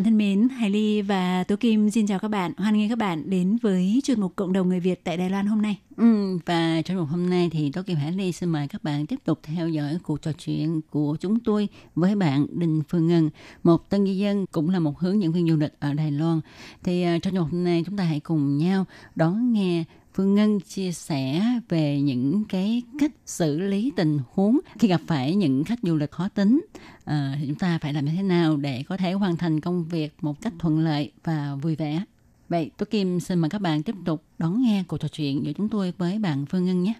B: Bạn thân mến, Hải Ly và Tố Kim xin chào các bạn. Hoan nghênh các bạn đến với chuyên mục Cộng đồng người Việt tại Đài Loan hôm nay.
G: Ừ, và trong một hôm nay thì Tố Kim Hải Ly xin mời các bạn tiếp tục theo dõi cuộc trò chuyện của chúng tôi với bạn Đinh Phương Ngân, một tân di dân cũng là một hướng dẫn viên du lịch ở Đài Loan. Thì à, trong một hôm nay chúng ta hãy cùng nhau đón nghe Phương Ngân chia sẻ về những cái cách xử lý tình huống khi gặp phải những khách du lịch khó tính. À, thì chúng ta phải làm như thế nào để có thể hoàn thành công việc một cách thuận lợi và vui vẻ. Vậy tôi Kim xin mời các bạn tiếp tục đón nghe cuộc trò chuyện giữa chúng tôi với bạn Phương Ngân nhé.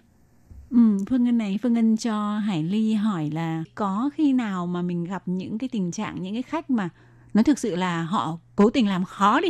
B: Ừ, Phương Ngân này, Phương Ngân cho Hải Ly hỏi là có khi nào mà mình gặp những cái tình trạng, những cái khách mà nó thực sự là họ cố tình làm khó đi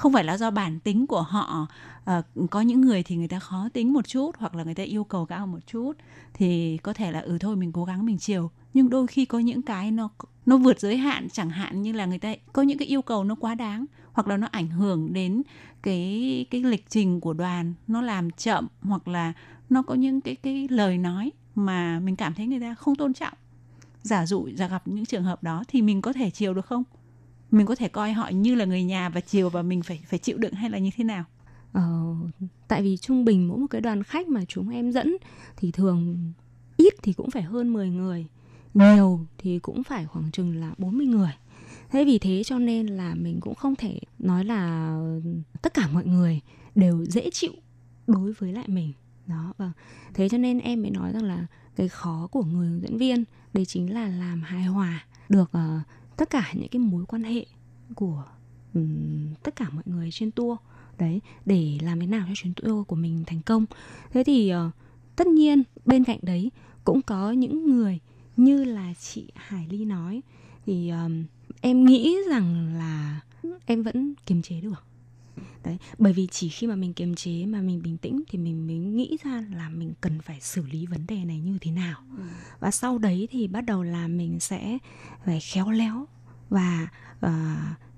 B: không phải là do bản tính của họ à, có những người thì người ta khó tính một chút hoặc là người ta yêu cầu cao một chút thì có thể là ừ thôi mình cố gắng mình chiều. Nhưng đôi khi có những cái nó nó vượt giới hạn chẳng hạn như là người ta có những cái yêu cầu nó quá đáng hoặc là nó ảnh hưởng đến cái cái lịch trình của đoàn nó làm chậm hoặc là nó có những cái cái lời nói mà mình cảm thấy người ta không tôn trọng. Giả dụ ra gặp những trường hợp đó thì mình có thể chiều được không? Mình có thể coi họ như là người nhà và chiều và mình phải phải chịu đựng hay là như thế nào
H: Ờ, tại vì trung bình mỗi một cái đoàn khách mà chúng em dẫn thì thường ít thì cũng phải hơn 10 người, nhiều thì cũng phải khoảng chừng là 40 người. Thế vì thế cho nên là mình cũng không thể nói là tất cả mọi người đều dễ chịu đối với lại mình. Đó, và Thế cho nên em mới nói rằng là cái khó của người hướng dẫn viên đấy chính là làm hài hòa được uh, tất cả những cái mối quan hệ của um, tất cả mọi người trên tour. Đấy để làm thế nào cho chuyến tour của mình thành công. Thế thì uh, tất nhiên bên cạnh đấy cũng có những người như là chị Hải Ly nói. Thì um, em nghĩ rằng là em vẫn kiềm chế được đấy bởi vì chỉ khi mà mình kiềm chế mà mình bình tĩnh thì mình mới nghĩ ra là mình cần phải xử lý vấn đề này như thế nào. Ừ. và sau đấy thì bắt đầu là mình sẽ phải khéo léo và uh,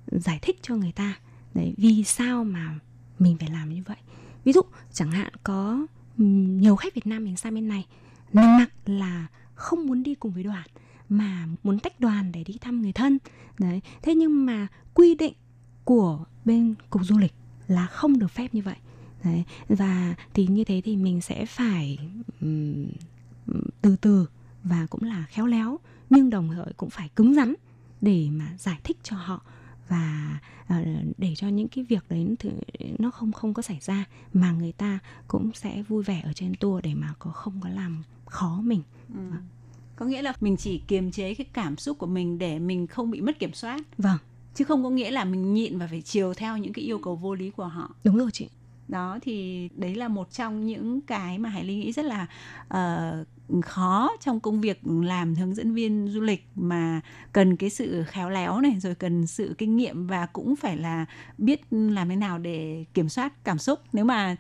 H: giải thích cho người ta. Đấy vì sao mà mình phải làm như vậy? Ví dụ chẳng hạn có nhiều khách Việt Nam mình sang bên này nặng nặng là không muốn đi cùng với đoàn mà muốn tách đoàn để đi thăm người thân. Đấy thế nhưng mà quy định của bên cục du lịch là không được phép như vậy đấy và thì như thế thì mình sẽ phải um, từ từ và cũng là khéo léo nhưng đồng thời cũng phải cứng rắn để mà giải thích cho họ và uh, để cho những cái việc đấy nó không không có xảy ra mà người ta cũng sẽ vui vẻ ở trên tour để mà có không có làm khó mình. Ừ.
B: Có nghĩa là mình chỉ kiềm chế cái cảm xúc của mình để mình không bị mất kiểm soát.
H: Vâng.
B: Chứ không có nghĩa là mình nhịn và phải chiều theo những cái yêu cầu vô lý của họ.
H: Đúng rồi chị
B: đó thì đấy là một trong những cái mà hải ly nghĩ rất là uh, khó trong công việc làm hướng dẫn viên du lịch mà cần cái sự khéo léo này rồi cần sự kinh nghiệm và cũng phải là biết làm thế nào để kiểm soát cảm xúc nếu mà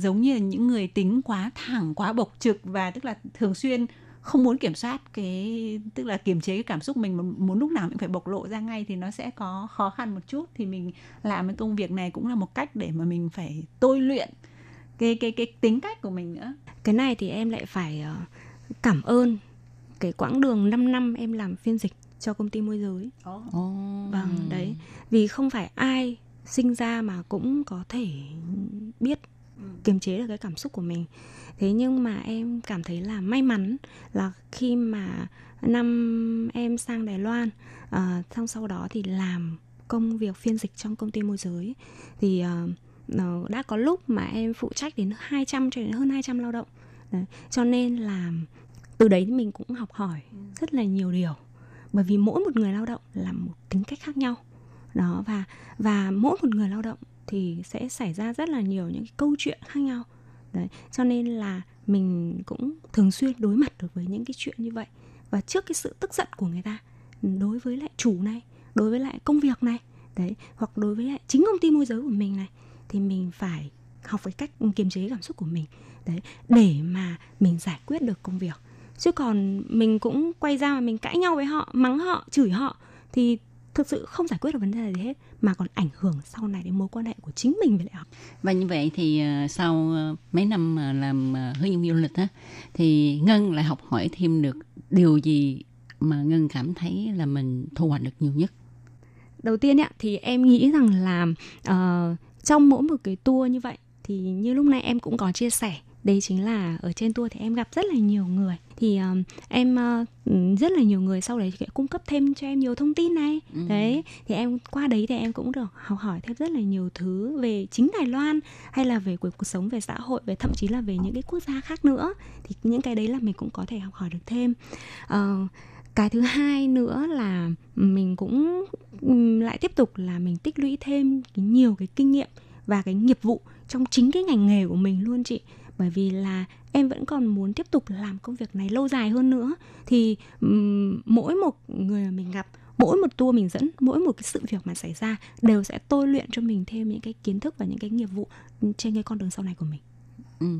B: giống như những người tính quá thẳng quá bộc trực và tức là thường xuyên không muốn kiểm soát cái tức là kiềm chế cái cảm xúc mình mà muốn lúc nào mình phải bộc lộ ra ngay thì nó sẽ có khó khăn một chút thì mình làm cái công việc này cũng là một cách để mà mình phải tôi luyện cái cái cái tính cách của mình nữa
H: cái này thì em lại phải ờ, cảm ơn cái quãng đường 5 năm em làm phiên dịch cho công ty môi giới. Oh. Oh. Vâng, đấy. Vì không phải ai sinh ra mà cũng có thể biết kiềm chế được cái cảm xúc của mình. Thế nhưng mà em cảm thấy là may mắn là khi mà năm em sang Đài Loan, uh, xong sau đó thì làm công việc phiên dịch trong công ty môi giới thì uh, đã có lúc mà em phụ trách đến 200 cho đến hơn 200 lao động đấy. cho nên là từ đấy mình cũng học hỏi rất là nhiều điều bởi vì mỗi một người lao động là một tính cách khác nhau đó và và mỗi một người lao động thì sẽ xảy ra rất là nhiều những cái câu chuyện khác nhau. Đấy, cho nên là mình cũng thường xuyên đối mặt được với những cái chuyện như vậy. Và trước cái sự tức giận của người ta, đối với lại chủ này, đối với lại công việc này, đấy, hoặc đối với lại chính công ty môi giới của mình này, thì mình phải học cái cách kiềm chế cảm xúc của mình, đấy, để mà mình giải quyết được công việc. Chứ còn mình cũng quay ra mà mình cãi nhau với họ, mắng họ, chửi họ, thì thực sự không giải quyết được vấn đề gì hết mà còn ảnh hưởng sau này đến mối quan hệ của chính mình với lại họ
G: Và như vậy thì ờ, sau ờ, mấy năm mà làm hướng dẫn du lịch á thì Ngân lại học hỏi thêm được điều gì mà Ngân cảm thấy là mình thu hoạch được nhiều nhất.
H: đầu tiên ạ thì em nghĩ rằng là ờ, trong mỗi một cái tour như vậy thì như lúc nãy em cũng có chia sẻ đấy chính là ở trên tour thì em gặp rất là nhiều người. Thì um, em ừ, rất là nhiều người sau đấy thì cung cấp thêm cho em nhiều thông tin này.
G: Ừ.
H: đấy thì em qua đấy thì em cũng được học hỏi thêm rất là nhiều thứ về chính Đài Loan hay là về cuộc sống về xã hội về thậm chí là về những cái quốc gia khác nữa. Thì những cái đấy là mình cũng có thể học hỏi được thêm. Ờ, cái thứ hai nữa là mình cũng ừm, lại tiếp tục là mình tích lũy thêm cái nhiều cái kinh nghiệm và cái nghiệp vụ trong chính cái ngành nghề của mình luôn chị bởi vì là em vẫn còn muốn tiếp tục làm công việc này lâu dài hơn nữa thì mỗi một người mà mình gặp, mỗi một tour mình dẫn, mỗi một cái sự việc mà xảy ra đều sẽ tôi luyện cho mình thêm những cái kiến thức và những cái nghiệp vụ trên cái con đường sau này của mình
G: Ừ.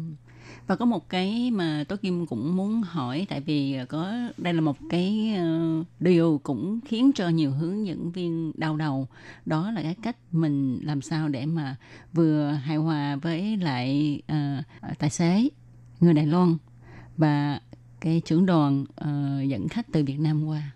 G: Và có một cái mà Tố Kim cũng muốn hỏi tại vì ờ, có đây là một cái ờ, điều cũng khiến cho nhiều hướng dẫn viên đau đầu đó là cái cách mình làm sao để mà vừa hài hòa với lại uh, tài xế người Đài Loan và cái trưởng đoàn uh, dẫn khách từ Việt Nam qua.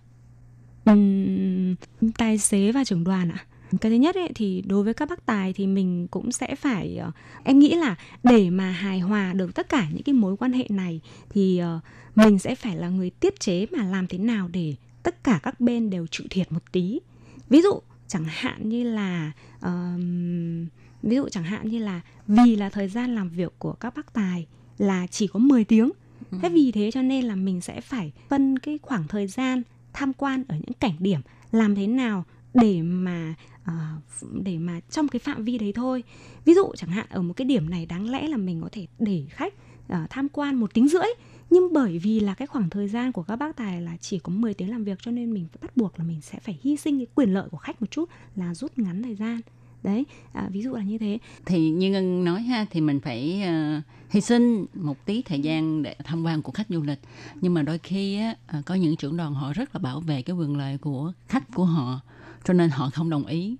H: Ừm, tài xế và trưởng đoàn ạ cái thứ nhất ấy, thì đối với các bác tài thì mình cũng sẽ phải ờ, em nghĩ là để mà hài hòa được tất cả những cái mối quan hệ này thì ờ, mình sẽ phải là người tiết chế mà làm thế nào để tất cả các bên đều chịu thiệt một tí. Ví dụ chẳng hạn như là ờm, ví dụ chẳng hạn như là vì là thời gian làm việc của các bác tài là chỉ có 10 tiếng. Thế vì thế cho nên là mình sẽ phải phân cái khoảng thời gian tham quan ở những cảnh điểm làm thế nào để mà À, để mà trong cái phạm vi đấy thôi. Ví dụ chẳng hạn ở một cái điểm này đáng lẽ là mình có thể để khách ờ, tham quan một tiếng rưỡi nhưng bởi vì là cái khoảng thời gian của các bác tài là chỉ có 10 tiếng làm việc cho nên mình bắt buộc là mình sẽ phải hy sinh cái quyền lợi của khách một chút là rút ngắn thời gian. Đấy à, ví dụ là như thế.
G: Thì như Ngân nói ha thì mình phải uh, hy sinh một tí thời gian để tham quan của khách du lịch. Nhưng mà đôi khi á, ờ, có những trưởng đoàn họ rất là bảo vệ cái quyền lợi của khách của họ cho nên họ không đồng ý.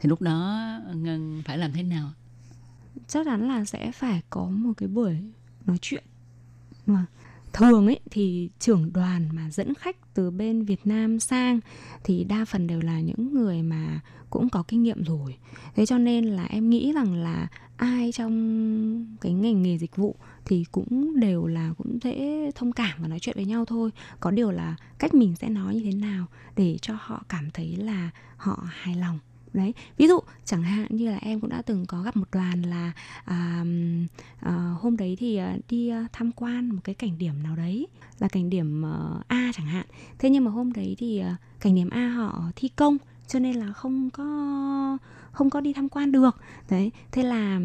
G: Thì lúc đó Ngân phải làm thế nào?
H: chắc chắn là sẽ phải có một cái buổi nói chuyện. Mà thường ấy, thì trưởng đoàn mà dẫn khách từ bên Việt Nam sang thì đa phần đều là những người mà cũng có kinh nghiệm rồi. Thế cho nên là em nghĩ rằng là ai trong cái ngành nghề dịch vụ thì cũng đều là cũng dễ thông cảm và nói chuyện với nhau thôi. Có điều là cách mình sẽ nói như thế nào để cho họ cảm thấy là họ hài lòng. Đấy ví dụ chẳng hạn như là em cũng đã từng có gặp một đoàn là à, à, hôm đấy thì à, đi à, tham quan một cái cảnh điểm nào đấy là cảnh điểm ờ, A chẳng hạn. Thế nhưng mà hôm đấy thì à, cảnh điểm A họ thi công cho nên là không có không có đi tham quan được. Đấy thế là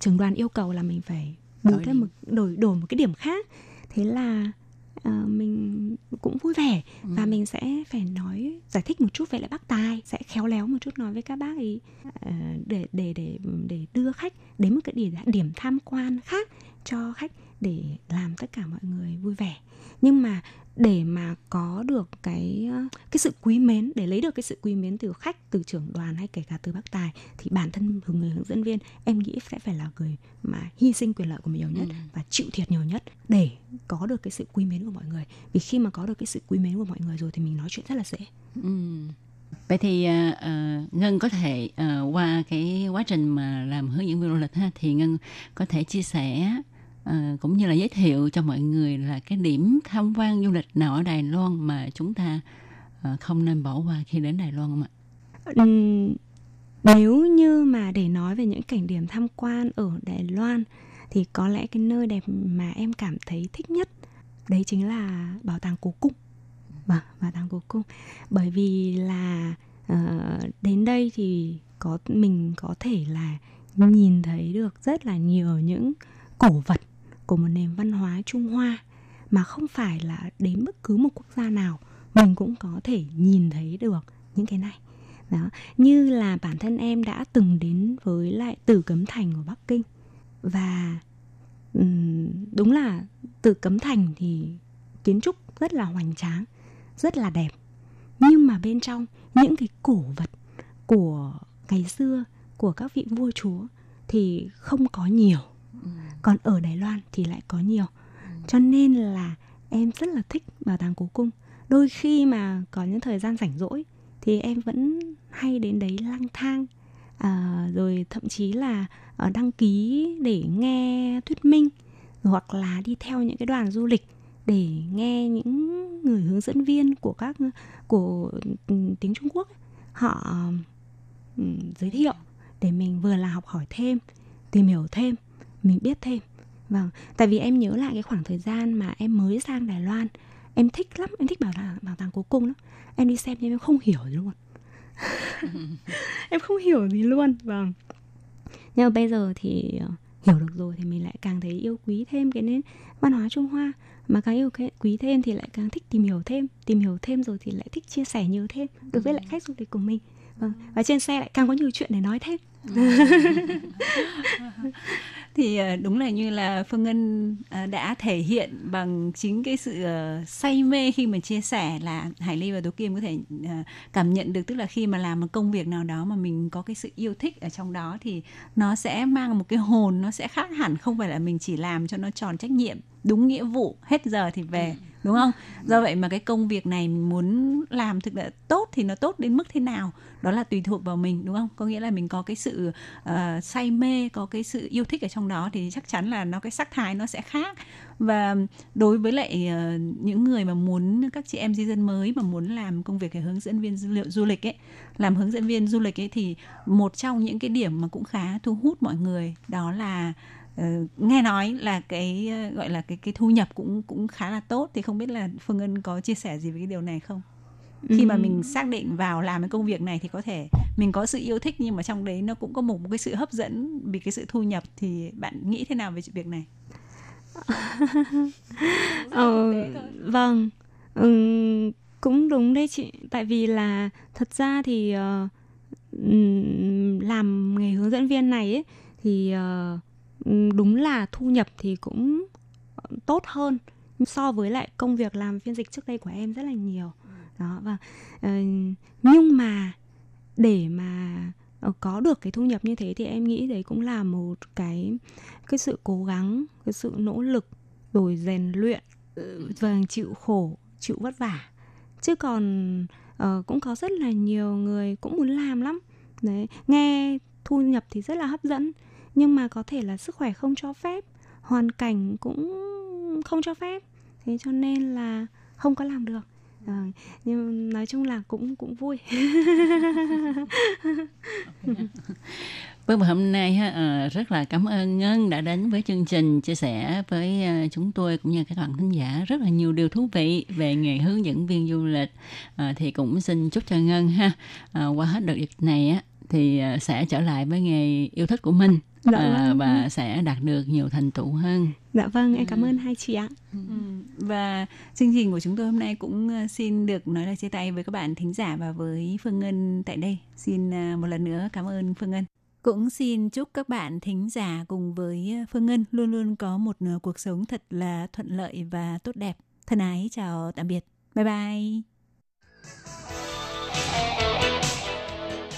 H: trưởng đoàn yêu cầu là mình phải
G: Đổi
H: thêm một đổi đổi một cái điểm khác. Thế là ờ, mình cũng vui vẻ và mình sẽ phải nói giải thích một chút về lại bác tài sẽ khéo léo một chút nói với các bác ấy ờ, để để để để đưa khách đến một cái điểm điểm tham quan khác cho khách để làm tất cả mọi người vui vẻ. Nhưng mà để mà có được cái cái sự quý mến để lấy được cái sự quý mến từ khách từ trưởng đoàn hay kể cả từ bác tài thì bản thân người hướng dẫn viên em nghĩ sẽ phải là người mà hy sinh quyền lợi của mình nhiều nhất và chịu thiệt nhiều nhất để có được cái sự quý mến của mọi người. Vì khi mà có được cái sự quý mến của mọi người rồi thì mình nói chuyện rất là dễ.
G: Ừm. Vậy thì ờ, Ngân có thể ờ, qua cái quá trình mà làm hướng dẫn viên du lịch ha thì Ngân có thể chia sẻ à, cũng như là giới thiệu cho mọi người là cái điểm tham quan du lịch nào ở Đài Loan mà chúng ta à, không nên bỏ qua khi đến Đài Loan không ạ?
H: Nếu như mà để nói về những cảnh điểm tham quan ở Đài Loan thì có lẽ cái nơi đẹp mà em cảm thấy thích nhất đấy chính là bảo tàng cố cung vâng bảo tàng cố cung bởi vì là uh, đến đây thì có mình có thể là nhìn thấy được rất là nhiều những cổ vật của một nền văn hóa Trung Hoa mà không phải là đến bất cứ một quốc gia nào mình cũng có thể nhìn thấy được những cái này. Đó, như là bản thân em đã từng đến với lại tử cấm thành của bắc kinh. Và đúng là tử cấm thành thì kiến trúc rất là hoành tráng, rất là đẹp. Nhưng mà bên trong, những cái cổ vật của ngày xưa của các vị vua chúa thì không có nhiều còn ở đài loan thì lại có nhiều. Cho nên là em rất là thích bảo tàng cố cung. Đôi khi mà có những thời gian rảnh rỗi thì em vẫn hay đến đấy lang thang. À, rồi thậm chí là ở đăng ký để nghe thuyết minh hoặc là đi theo những cái đoàn du lịch để nghe những người hướng dẫn viên của các của ừ, tiếng Trung Quốc họ ừ, giới thiệu để mình vừa là học hỏi thêm tìm hiểu thêm mình biết thêm. Vâng tại vì em nhớ lại cái khoảng thời gian mà em mới sang Đài Loan em thích lắm em thích bảo tàng bảo tàng cố cung lắm. Em đi xem nhưng em không hiểu gì luôn. *laughs* Em không hiểu gì luôn vâng. Nhưng mà bây giờ thì ờ, hiểu được rồi thì mình lại càng thấy yêu quý thêm cái nền văn hóa Trung Hoa. Mà càng yêu quý thêm thì lại càng thích tìm hiểu thêm tìm hiểu thêm rồi thì lại thích chia sẻ nhiều thêm đối với lại khách du lịch của mình. Vâng. và trên xe lại càng có nhiều chuyện để nói thêm *laughs*
B: thì ờ, đúng là như là phương ngân ờ, đã thể hiện bằng chính cái sự ờ, say mê khi mà chia sẻ là hải ly và tố kim có thể cảm nhận được tức là khi mà làm một công việc nào đó mà mình có cái sự yêu thích ở trong đó thì nó sẽ mang một cái hồn nó sẽ khác hẳn không phải là mình chỉ làm cho nó tròn trách nhiệm đúng nghĩa vụ hết giờ thì về đúng không? Do vậy mà cái công việc này mình muốn làm thực là tốt thì nó tốt đến mức thế nào đó là tùy thuộc vào mình đúng không có nghĩa là mình có cái sự uh, say mê có cái sự yêu thích ở trong đó thì chắc chắn là nó cái sắc thái nó sẽ khác và đối với lại uh, những người mà muốn các chị em di dân mới mà muốn làm công việc hướng dẫn viên du liệu du lịch ấy làm hướng dẫn viên du lịch ấy thì một trong những cái điểm mà cũng khá thu hút mọi người đó là Uh, nghe nói là cái uh, gọi là cái cái thu nhập cũng cũng khá là tốt thì không biết là Phương Ngân có chia sẻ gì về cái điều này không? Khi mà mình xác định vào làm cái công việc này thì có thể mình có sự yêu thích nhưng mà trong đấy nó cũng có một, cái sự hấp dẫn vì cái sự thu nhập thì bạn nghĩ thế nào về việc này?
H: Ờ, vâng. Ừm, cũng đúng đấy chị. Tại vì là thật ra thì ờ, ừm, làm nghề hướng dẫn viên này ấy thì ờ, ừm, đúng là thu nhập thì cũng tốt hơn so với lại công việc làm phiên dịch trước đây của em rất là nhiều đó và uh, nhưng mà để mà ờ, có được cái thu nhập như thế thì em nghĩ đấy cũng là một cái cái sự cố gắng cái sự nỗ lực rồi rèn luyện ừ, và chịu khổ chịu vất vả. Chứ còn uh, cũng có rất là nhiều người cũng muốn làm lắm. Đấy nghe thu nhập thì rất là hấp dẫn nhưng mà có thể là sức khỏe không cho phép hoàn cảnh cũng không cho phép. Thế cho nên là không có làm được. Nhưng nói chung là cũng cũng vui. *laughs*
B: Vâng và hôm nay ha, ờ, rất là cảm ơn Ngân đã đến với chương trình chia sẻ với ờ, chúng tôi cũng như các bạn thính giả. Rất là nhiều điều thú vị về nghề hướng dẫn viên du lịch. Ờ, thì cũng xin chúc cho Ngân ha. Qua hết đợt dịch này á thì sẽ trở lại với nghề yêu thích của mình.
H: Dạ
B: ờ,
H: vâng.
B: và sẽ đạt được nhiều thành tựu hơn.
H: dạ vâng em cảm ơn hai chị ạ
B: Ừ. Và chương trình của chúng tôi hôm nay cũng ờ, xin được nói lời chia tay với các bạn thính giả và với Phương Ngân tại đây. Xin ờ, một lần nữa cảm ơn Phương Ngân.
I: Cũng xin chúc các bạn thính giả cùng với Phương Ngân luôn luôn có một ờ, cuộc sống thật là thuận lợi và tốt đẹp. Thân ái chào tạm biệt. Bye bye.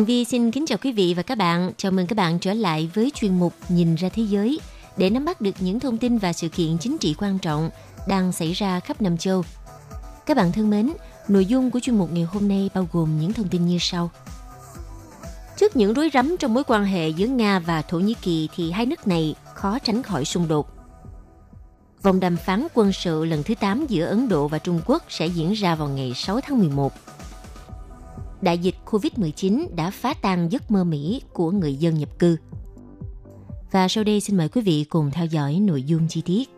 A: Tường Vi xin kính chào quý vị và các bạn. Chào mừng các bạn trở lại với chuyên mục Nhìn ra thế giới để nắm bắt được những thông tin và sự kiện chính trị quan trọng đang xảy ra khắp năm châu. Các bạn thân mến, nội dung của chuyên mục ngày hôm nay bao gồm những thông tin như sau. Trước những rối rắm trong mối quan hệ giữa Nga và Thổ Nhĩ Kỳ thì hai nước này khó tránh khỏi xung đột. Vòng đàm phán quân sự lần thứ 8 giữa Ấn Độ và Trung Quốc sẽ diễn ra vào ngày 6 tháng 11 đại dịch COVID-19 đã phá tan giấc mơ Mỹ của người dân nhập cư. Và sau đây xin mời quý vị cùng theo dõi nội dung chi tiết.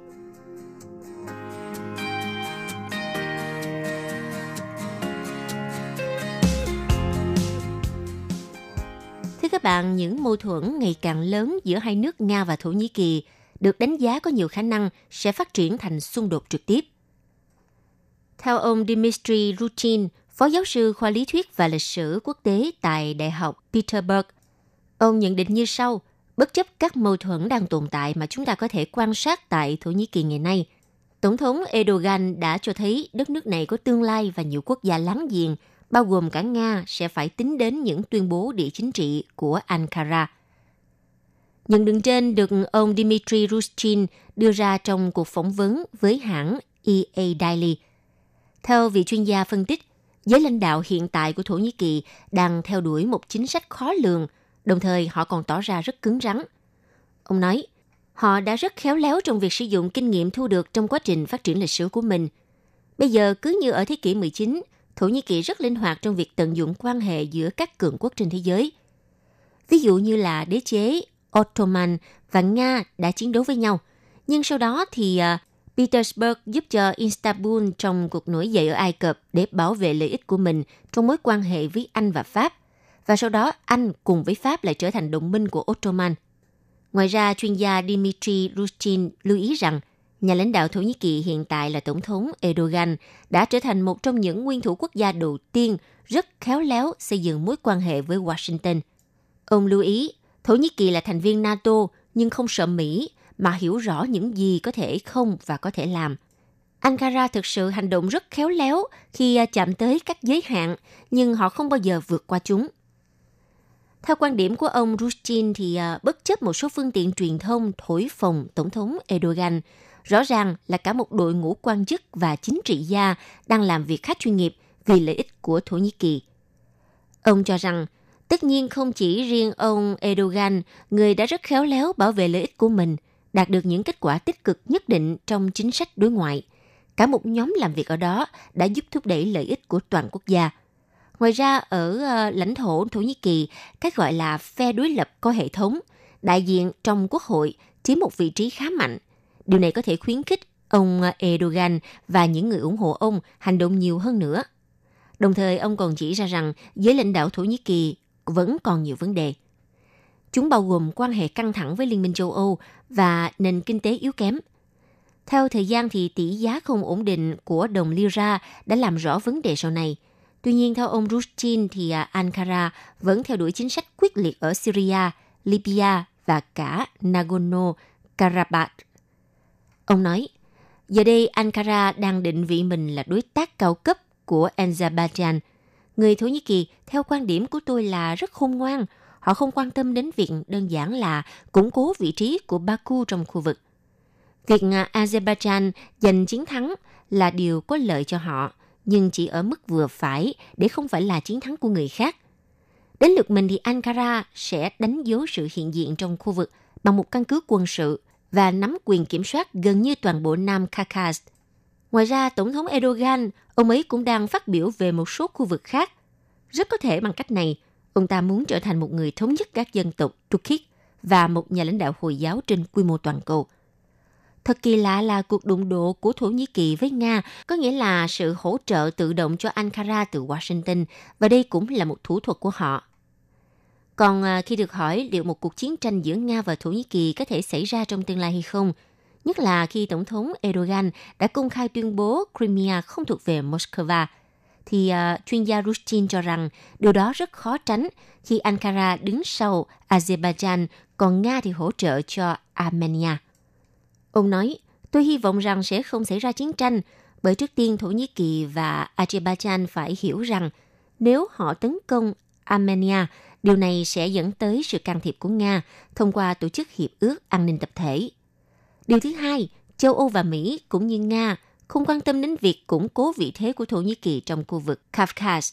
A: Thưa các bạn, những mâu thuẫn ngày càng lớn giữa hai nước Nga và Thổ Nhĩ Kỳ được đánh giá có nhiều khả năng sẽ phát triển thành xung đột trực tiếp. Theo ông Dmitry Rutin. Phó giáo sư khoa lý thuyết và lịch sử quốc tế tại Đại học Peterburg. Ông nhận định như sau, bất chấp các mâu thuẫn đang tồn tại mà chúng ta có thể quan sát tại Thổ Nhĩ Kỳ ngày nay, Tổng thống Erdogan đã cho thấy đất nước này có tương lai và nhiều quốc gia láng giềng, bao gồm cả Nga, sẽ phải tính đến những tuyên bố địa chính trị của Ankara. Nhận định trên được ông Dmitry Rustin đưa ra trong cuộc phỏng vấn với hãng EA Daily. Theo vị chuyên gia phân tích, giới lãnh đạo hiện tại của Thổ Nhĩ Kỳ đang theo đuổi một chính sách khó lường, đồng thời họ còn tỏ ra rất cứng rắn. Ông nói, họ đã rất khéo léo trong việc sử dụng kinh nghiệm thu được trong quá trình phát triển lịch sử của mình. Bây giờ, cứ như ở thế kỷ 19, Thổ Nhĩ Kỳ rất linh hoạt trong việc tận dụng quan hệ giữa các cường quốc trên thế giới. Ví dụ như là đế chế Ottoman và Nga đã chiến đấu với nhau, nhưng sau đó thì uh, Petersburg giúp cho Istanbul trong cuộc nổi dậy ở Ai Cập để bảo vệ lợi ích của mình trong mối quan hệ với Anh và Pháp. Và sau đó Anh cùng với Pháp lại trở thành đồng minh của Ottoman. Ngoài ra, chuyên gia Dmitry Rustin lưu ý rằng nhà lãnh đạo Thổ Nhĩ Kỳ hiện tại là Tổng thống Erdogan đã trở thành một trong những nguyên thủ quốc gia đầu tiên rất khéo léo xây dựng mối quan hệ với Washington. Ông lưu ý, Thổ Nhĩ Kỳ là thành viên NATO nhưng không sợ Mỹ mà hiểu rõ những gì có thể không và có thể làm. Ankara thực sự hành động rất khéo léo khi à, chạm tới các giới hạn, nhưng họ không bao giờ vượt qua chúng. Theo quan điểm của ông Rustin thì à, bất chấp một số phương tiện truyền thông thổi phồng Tổng thống Erdogan, rõ ràng là cả một đội ngũ quan chức và chính trị gia đang làm việc khá chuyên nghiệp vì lợi ích của Thổ Nhĩ Kỳ. Ông cho rằng, tất nhiên không chỉ riêng ông Erdogan, người đã rất khéo léo bảo vệ lợi ích của mình – đạt được những kết quả tích cực nhất định trong chính sách đối ngoại. Cả một nhóm làm việc ở đó đã giúp thúc đẩy lợi ích của toàn quốc gia. Ngoài ra, ở ờ, lãnh thổ Thổ Nhĩ Kỳ, cách gọi là phe đối lập có hệ thống, đại diện trong quốc hội chiếm một vị trí khá mạnh. Điều này có thể khuyến khích ông Erdogan và những người ủng hộ ông hành động nhiều hơn nữa. Đồng thời, ông còn chỉ ra rằng giới lãnh đạo Thổ Nhĩ Kỳ vẫn còn nhiều vấn đề. Chúng bao gồm quan hệ căng thẳng với Liên minh châu Âu và nền kinh tế yếu kém. Theo thời gian thì tỷ giá không ổn định của đồng lira đã làm rõ vấn đề sau này. Tuy nhiên, theo ông Rustin thì à, Ankara vẫn theo đuổi chính sách quyết liệt ở Syria, Libya và cả Nagorno-Karabakh. Ông nói, giờ đây Ankara đang định vị mình là đối tác cao cấp của Azerbaijan. Người Thổ Nhĩ Kỳ, theo quan điểm của tôi là rất khôn ngoan, Họ không quan tâm đến việc đơn giản là củng cố vị trí của Baku trong khu vực. Việc à, Azerbaijan giành chiến thắng là điều có lợi cho họ, nhưng chỉ ở mức vừa phải để không phải là chiến thắng của người khác. Đến lượt mình thì Ankara sẽ đánh dấu sự hiện diện trong khu vực bằng một căn cứ quân sự và nắm quyền kiểm soát gần như toàn bộ Nam Caucasus. Ngoài ra, Tổng thống Erdogan, ông ấy cũng đang phát biểu về một số khu vực khác. Rất có thể bằng cách này, Ông ta muốn trở thành một người thống nhất các dân tộc Turkic và một nhà lãnh đạo Hồi giáo trên quy mô toàn cầu. Thật kỳ lạ là cuộc đụng độ của Thổ Nhĩ Kỳ với Nga có nghĩa là sự hỗ trợ tự động cho Ankara từ Washington và đây cũng là một thủ thuật của họ. Còn à, khi được hỏi liệu một cuộc chiến tranh giữa Nga và Thổ Nhĩ Kỳ có thể xảy ra trong tương lai hay không, nhất là khi Tổng thống Erdogan đã công khai tuyên bố Crimea không thuộc về Moscow, thì uh, chuyên gia Rustin cho rằng điều đó rất khó tránh khi Ankara đứng sau Azerbaijan, còn Nga thì hỗ trợ cho Armenia. Ông nói, tôi hy vọng rằng sẽ không xảy ra chiến tranh, bởi trước tiên Thổ Nhĩ Kỳ và Azerbaijan phải hiểu rằng nếu họ tấn công Armenia, điều này sẽ dẫn tới sự can thiệp của Nga thông qua tổ chức hiệp ước an ninh tập thể. Điều thứ hai, châu Âu và Mỹ cũng như Nga không quan tâm đến việc củng cố vị thế của Thổ Nhĩ Kỳ trong khu vực Kafkas.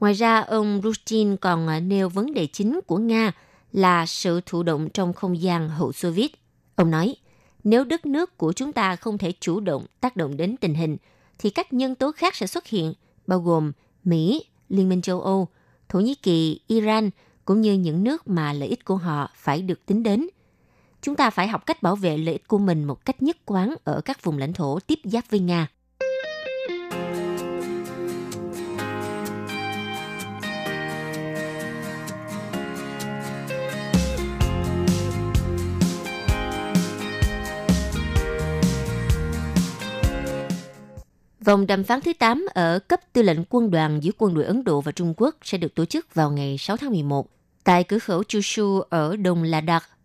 A: Ngoài ra, ông Rustin còn ờ, nêu vấn đề chính của Nga là sự thụ động trong không gian hậu Xô Viết. Ông nói, nếu đất nước của chúng ta không thể chủ động tác động đến tình hình, thì các nhân tố khác sẽ xuất hiện, bao gồm Mỹ, Liên minh châu Âu, Thổ Nhĩ Kỳ, Iran, cũng như những nước mà lợi ích của họ phải được tính đến. Chúng ta phải học cách bảo vệ lợi ích của mình một cách nhất quán ở các vùng lãnh thổ tiếp giáp với Nga. Vòng đàm phán thứ 8 ở cấp tư lệnh quân đoàn giữa quân đội Ấn Độ và Trung Quốc sẽ được tổ chức vào ngày 6 tháng 11 tại cửa khẩu Chushu ở Đông Ladakh.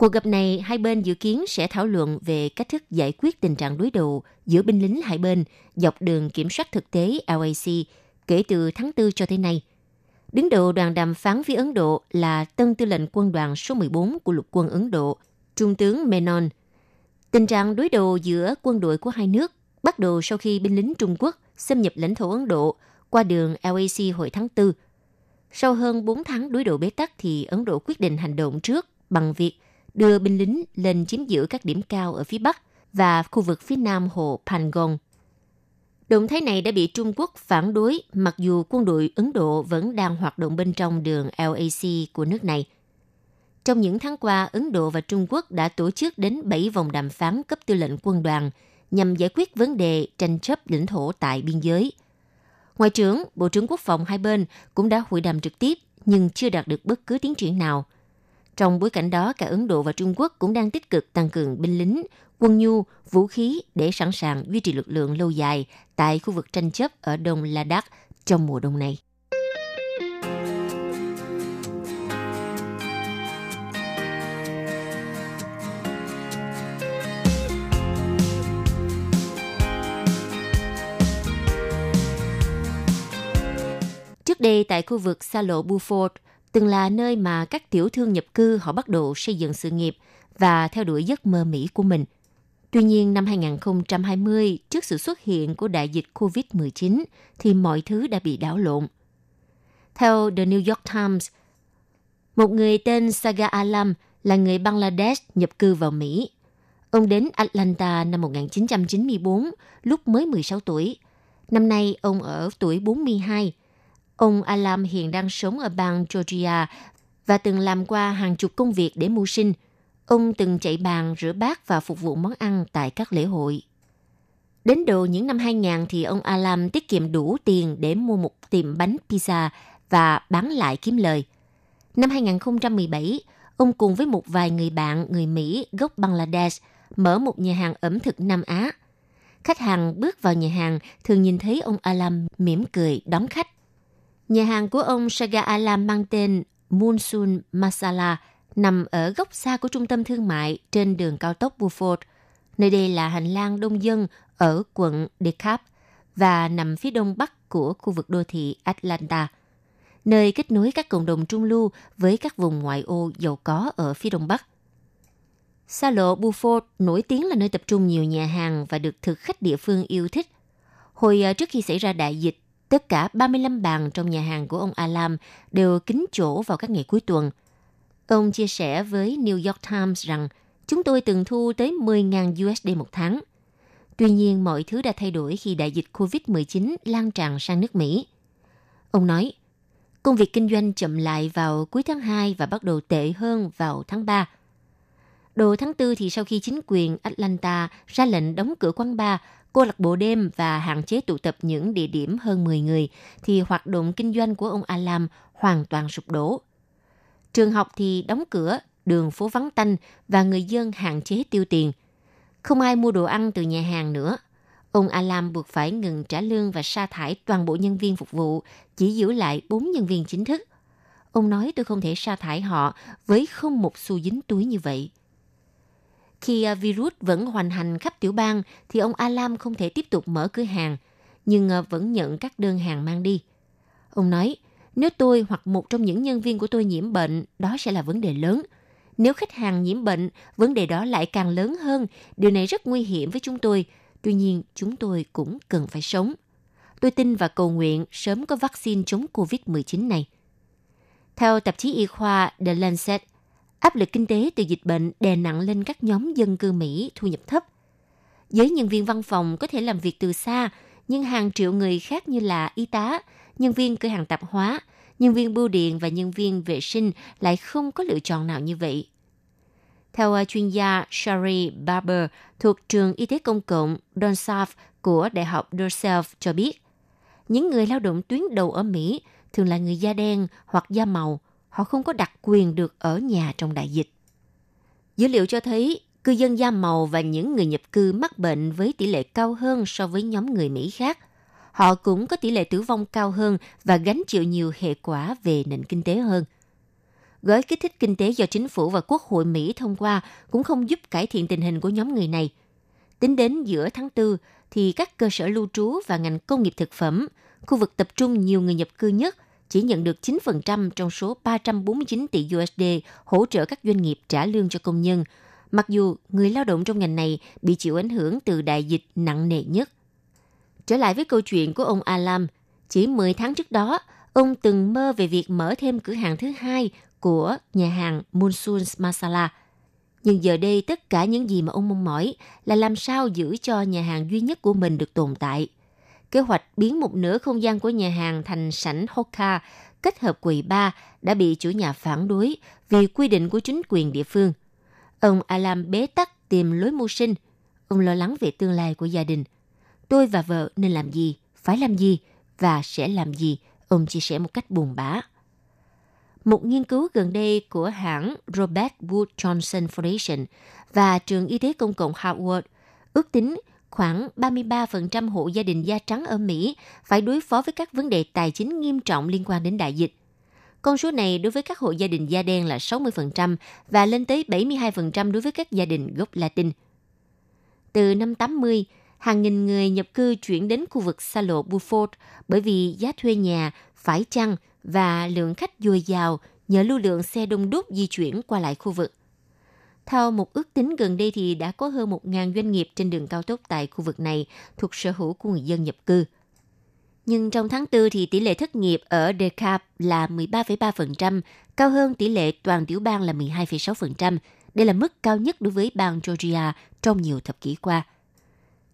A: Cuộc gặp này, hai bên dự kiến sẽ thảo luận về cách thức giải quyết tình trạng đối đầu giữa binh lính hai bên dọc đường kiểm soát thực tế LAC kể từ tháng 4 cho tới nay. Đứng đầu đoàn đàm phán với Ấn Độ là tân tư lệnh quân đoàn số 14 của lục quân Ấn Độ, Trung tướng Menon. Tình trạng đối đầu giữa quân đội của hai nước bắt đầu sau khi binh lính Trung Quốc xâm nhập lãnh thổ Ấn Độ qua đường LAC hồi tháng 4. Sau hơn 4 tháng đối đầu bế tắc thì Ấn Độ quyết định hành động trước bằng việc đưa binh lính lên chiếm giữ các điểm cao ở phía Bắc và khu vực phía Nam hồ Pangong. Động thái này đã bị Trung Quốc phản đối mặc dù quân đội Ấn Độ vẫn đang hoạt động bên trong đường LAC của nước này. Trong những tháng qua, Ấn Độ và Trung Quốc đã tổ chức đến 7 vòng đàm phán cấp tư lệnh quân đoàn – nhằm giải quyết vấn đề tranh chấp lãnh thổ tại biên giới. Ngoại trưởng, Bộ trưởng Quốc phòng hai bên cũng đã hội đàm trực tiếp nhưng chưa đạt được bất cứ tiến triển nào. Trong bối cảnh đó, cả Ấn Độ và Trung Quốc cũng đang tích cực tăng cường binh lính, quân nhu, vũ khí để sẵn sàng duy trì lực lượng lâu dài tại khu vực tranh chấp ở Đông Ladakh trong mùa đông này. Trước đây tại khu vực xa lộ Buford, từng là nơi mà các tiểu thương nhập cư họ bắt đầu xây dựng sự nghiệp và theo đuổi giấc mơ Mỹ của mình. Tuy nhiên năm 2020, trước sự xuất hiện của đại dịch COVID-19 thì mọi thứ đã bị đảo lộn. Theo The New York Times, một người tên Saga Alam là người Bangladesh nhập cư vào Mỹ. Ông đến Atlanta năm 1994, lúc mới 16 tuổi. Năm nay, ông ở tuổi 42 Ông Alam hiện đang sống ở bang Georgia và từng làm qua hàng chục công việc để mưu sinh. Ông từng chạy bàn, rửa bát và phục vụ món ăn tại các lễ hội. Đến đầu những năm 2000 thì ông Alam tiết kiệm đủ tiền để mua một tiệm bánh pizza và bán lại kiếm lời. Năm 2017, ông cùng với một vài người bạn người Mỹ gốc Bangladesh mở một nhà hàng ẩm thực Nam Á. Khách hàng bước vào nhà hàng thường nhìn thấy ông Alam mỉm cười đón khách. Nhà hàng của ông Saga Alam mang tên Monsoon Masala nằm ở góc xa của trung tâm thương mại trên đường cao tốc Buford. Nơi đây là hành lang đông dân ở quận Decap và nằm phía đông bắc của khu vực đô thị Atlanta, nơi kết nối các cộng đồng trung lưu với các vùng ngoại ô giàu có ở phía đông bắc. Xa lộ Buford nổi tiếng là nơi tập trung nhiều nhà hàng và được thực khách địa phương yêu thích. Hồi ờ, trước khi xảy ra đại dịch, Tất cả 35 bàn trong nhà hàng của ông Alam đều kín chỗ vào các ngày cuối tuần. Ông chia sẻ với New York Times rằng chúng tôi từng thu tới 10.000 USD một tháng. Tuy nhiên, mọi thứ đã thay đổi khi đại dịch COVID-19 lan tràn sang nước Mỹ. Ông nói, công việc kinh doanh chậm lại vào cuối tháng 2 và bắt đầu tệ hơn vào tháng 3. Đầu tháng 4 thì sau khi chính quyền Atlanta ra lệnh đóng cửa quán bar, cô lạc bộ đêm và hạn chế tụ tập những địa điểm hơn 10 người, thì hoạt động kinh doanh của ông Alam hoàn toàn sụp đổ. Trường học thì đóng cửa, đường phố vắng tanh và người dân hạn chế tiêu tiền. Không ai mua đồ ăn từ nhà hàng nữa. Ông Alam buộc phải ngừng trả lương và sa thải toàn bộ nhân viên phục vụ, chỉ giữ lại 4 nhân viên chính thức. Ông nói tôi không thể sa thải họ với không một xu dính túi như vậy. Khi à, virus vẫn hoành hành khắp tiểu bang thì ông Alam không thể tiếp tục mở cửa hàng, nhưng à, vẫn nhận các đơn hàng mang đi. Ông nói, nếu tôi hoặc một trong những nhân viên của tôi nhiễm bệnh, đó sẽ là vấn đề lớn. Nếu khách hàng nhiễm bệnh, vấn đề đó lại càng lớn hơn. Điều này rất nguy hiểm với chúng tôi. Tuy nhiên, chúng tôi cũng cần phải sống. Tôi tin và cầu nguyện sớm có vaccine chống COVID-19 này. Theo tạp chí y khoa The Lancet, áp lực kinh tế từ dịch bệnh đè nặng lên các nhóm dân cư Mỹ thu nhập thấp. Giới nhân viên văn phòng có thể làm việc từ xa, nhưng hàng triệu người khác như là y tá, nhân viên cửa hàng tạp hóa, nhân viên bưu điện và nhân viên vệ sinh lại không có lựa chọn nào như vậy. Theo à, chuyên gia Shari Barber thuộc trường y tế công cộng Donsaf của Đại học Dorself cho biết, những người lao động tuyến đầu ở Mỹ thường là người da đen hoặc da màu, họ không có đặc quyền được ở nhà trong đại dịch. Dữ liệu cho thấy cư dân da màu và những người nhập cư mắc bệnh với tỷ lệ cao hơn so với nhóm người Mỹ khác. Họ cũng có tỷ lệ tử vong cao hơn và gánh chịu nhiều hệ quả về nền kinh tế hơn. Gói kích thích kinh tế do chính phủ và Quốc hội Mỹ thông qua cũng không giúp cải thiện tình hình của nhóm người này. Tính đến giữa tháng 4, thì các cơ sở lưu trú và ngành công nghiệp thực phẩm, khu vực tập trung nhiều người nhập cư nhất, chỉ nhận được 9% trong số 349 tỷ USD hỗ trợ các doanh nghiệp trả lương cho công nhân, mặc dù người lao động trong ngành này bị chịu ảnh hưởng từ đại dịch nặng nề nhất. Trở lại với câu chuyện của ông Alam, chỉ 10 tháng trước đó, ông từng mơ về việc mở thêm cửa hàng thứ hai của nhà hàng Monsoon's Masala. Nhưng giờ đây tất cả những gì mà ông mong mỏi là làm sao giữ cho nhà hàng duy nhất của mình được tồn tại. Kế hoạch biến một nửa không gian của nhà hàng thành sảnh Hoka kết hợp quầy bar đã bị chủ nhà phản đối vì quy định của chính quyền địa phương. Ông Alam bế tắc tìm lối mưu sinh. Ông lo lắng về tương lai của gia đình. Tôi và vợ nên làm gì, phải làm gì và sẽ làm gì, ông chia sẻ một cách buồn bã. Một nghiên cứu gần đây của hãng Robert Wood Johnson Foundation và trường y tế công cộng Harvard ước tính khoảng 33% hộ gia đình da trắng ở Mỹ phải đối phó với các vấn đề tài chính nghiêm trọng liên quan đến đại dịch. Con số này đối với các hộ gia đình da đen là 60% và lên tới 72% đối với các gia đình gốc Latin. Từ năm 80, hàng nghìn người nhập cư chuyển đến khu vực xa lộ Buford bởi vì giá thuê nhà phải chăng và lượng khách dồi dào nhờ lưu lượng xe đông đúc di chuyển qua lại khu vực. Theo một ước tính gần đây thì đã có hơn 1.000 doanh nghiệp trên đường cao tốc tại khu vực này thuộc sở hữu của người dân nhập cư. Nhưng trong tháng 4 thì tỷ lệ thất nghiệp ở Decap là 13,3%, cao hơn tỷ lệ toàn tiểu bang là 12,6%. Đây là mức cao nhất đối với bang Georgia trong nhiều thập kỷ qua.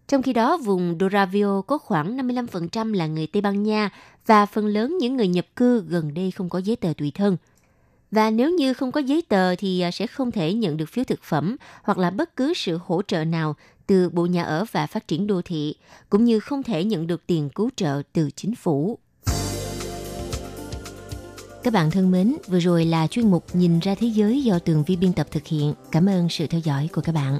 A: Trong khi đó, vùng Doravio có khoảng 55% là người Tây Ban Nha và phần lớn những người nhập cư gần đây không có giấy tờ tùy thân. Và nếu như không có giấy tờ thì à, sẽ không thể nhận được phiếu thực phẩm hoặc là bất cứ sự hỗ trợ nào từ Bộ Nhà ở và Phát triển Đô thị, cũng như không thể nhận được tiền cứu trợ từ chính phủ. Các bạn thân mến, vừa rồi là chuyên mục Nhìn ra thế giới do Tường Vi biên tập thực hiện. Cảm ơn sự theo dõi của các bạn.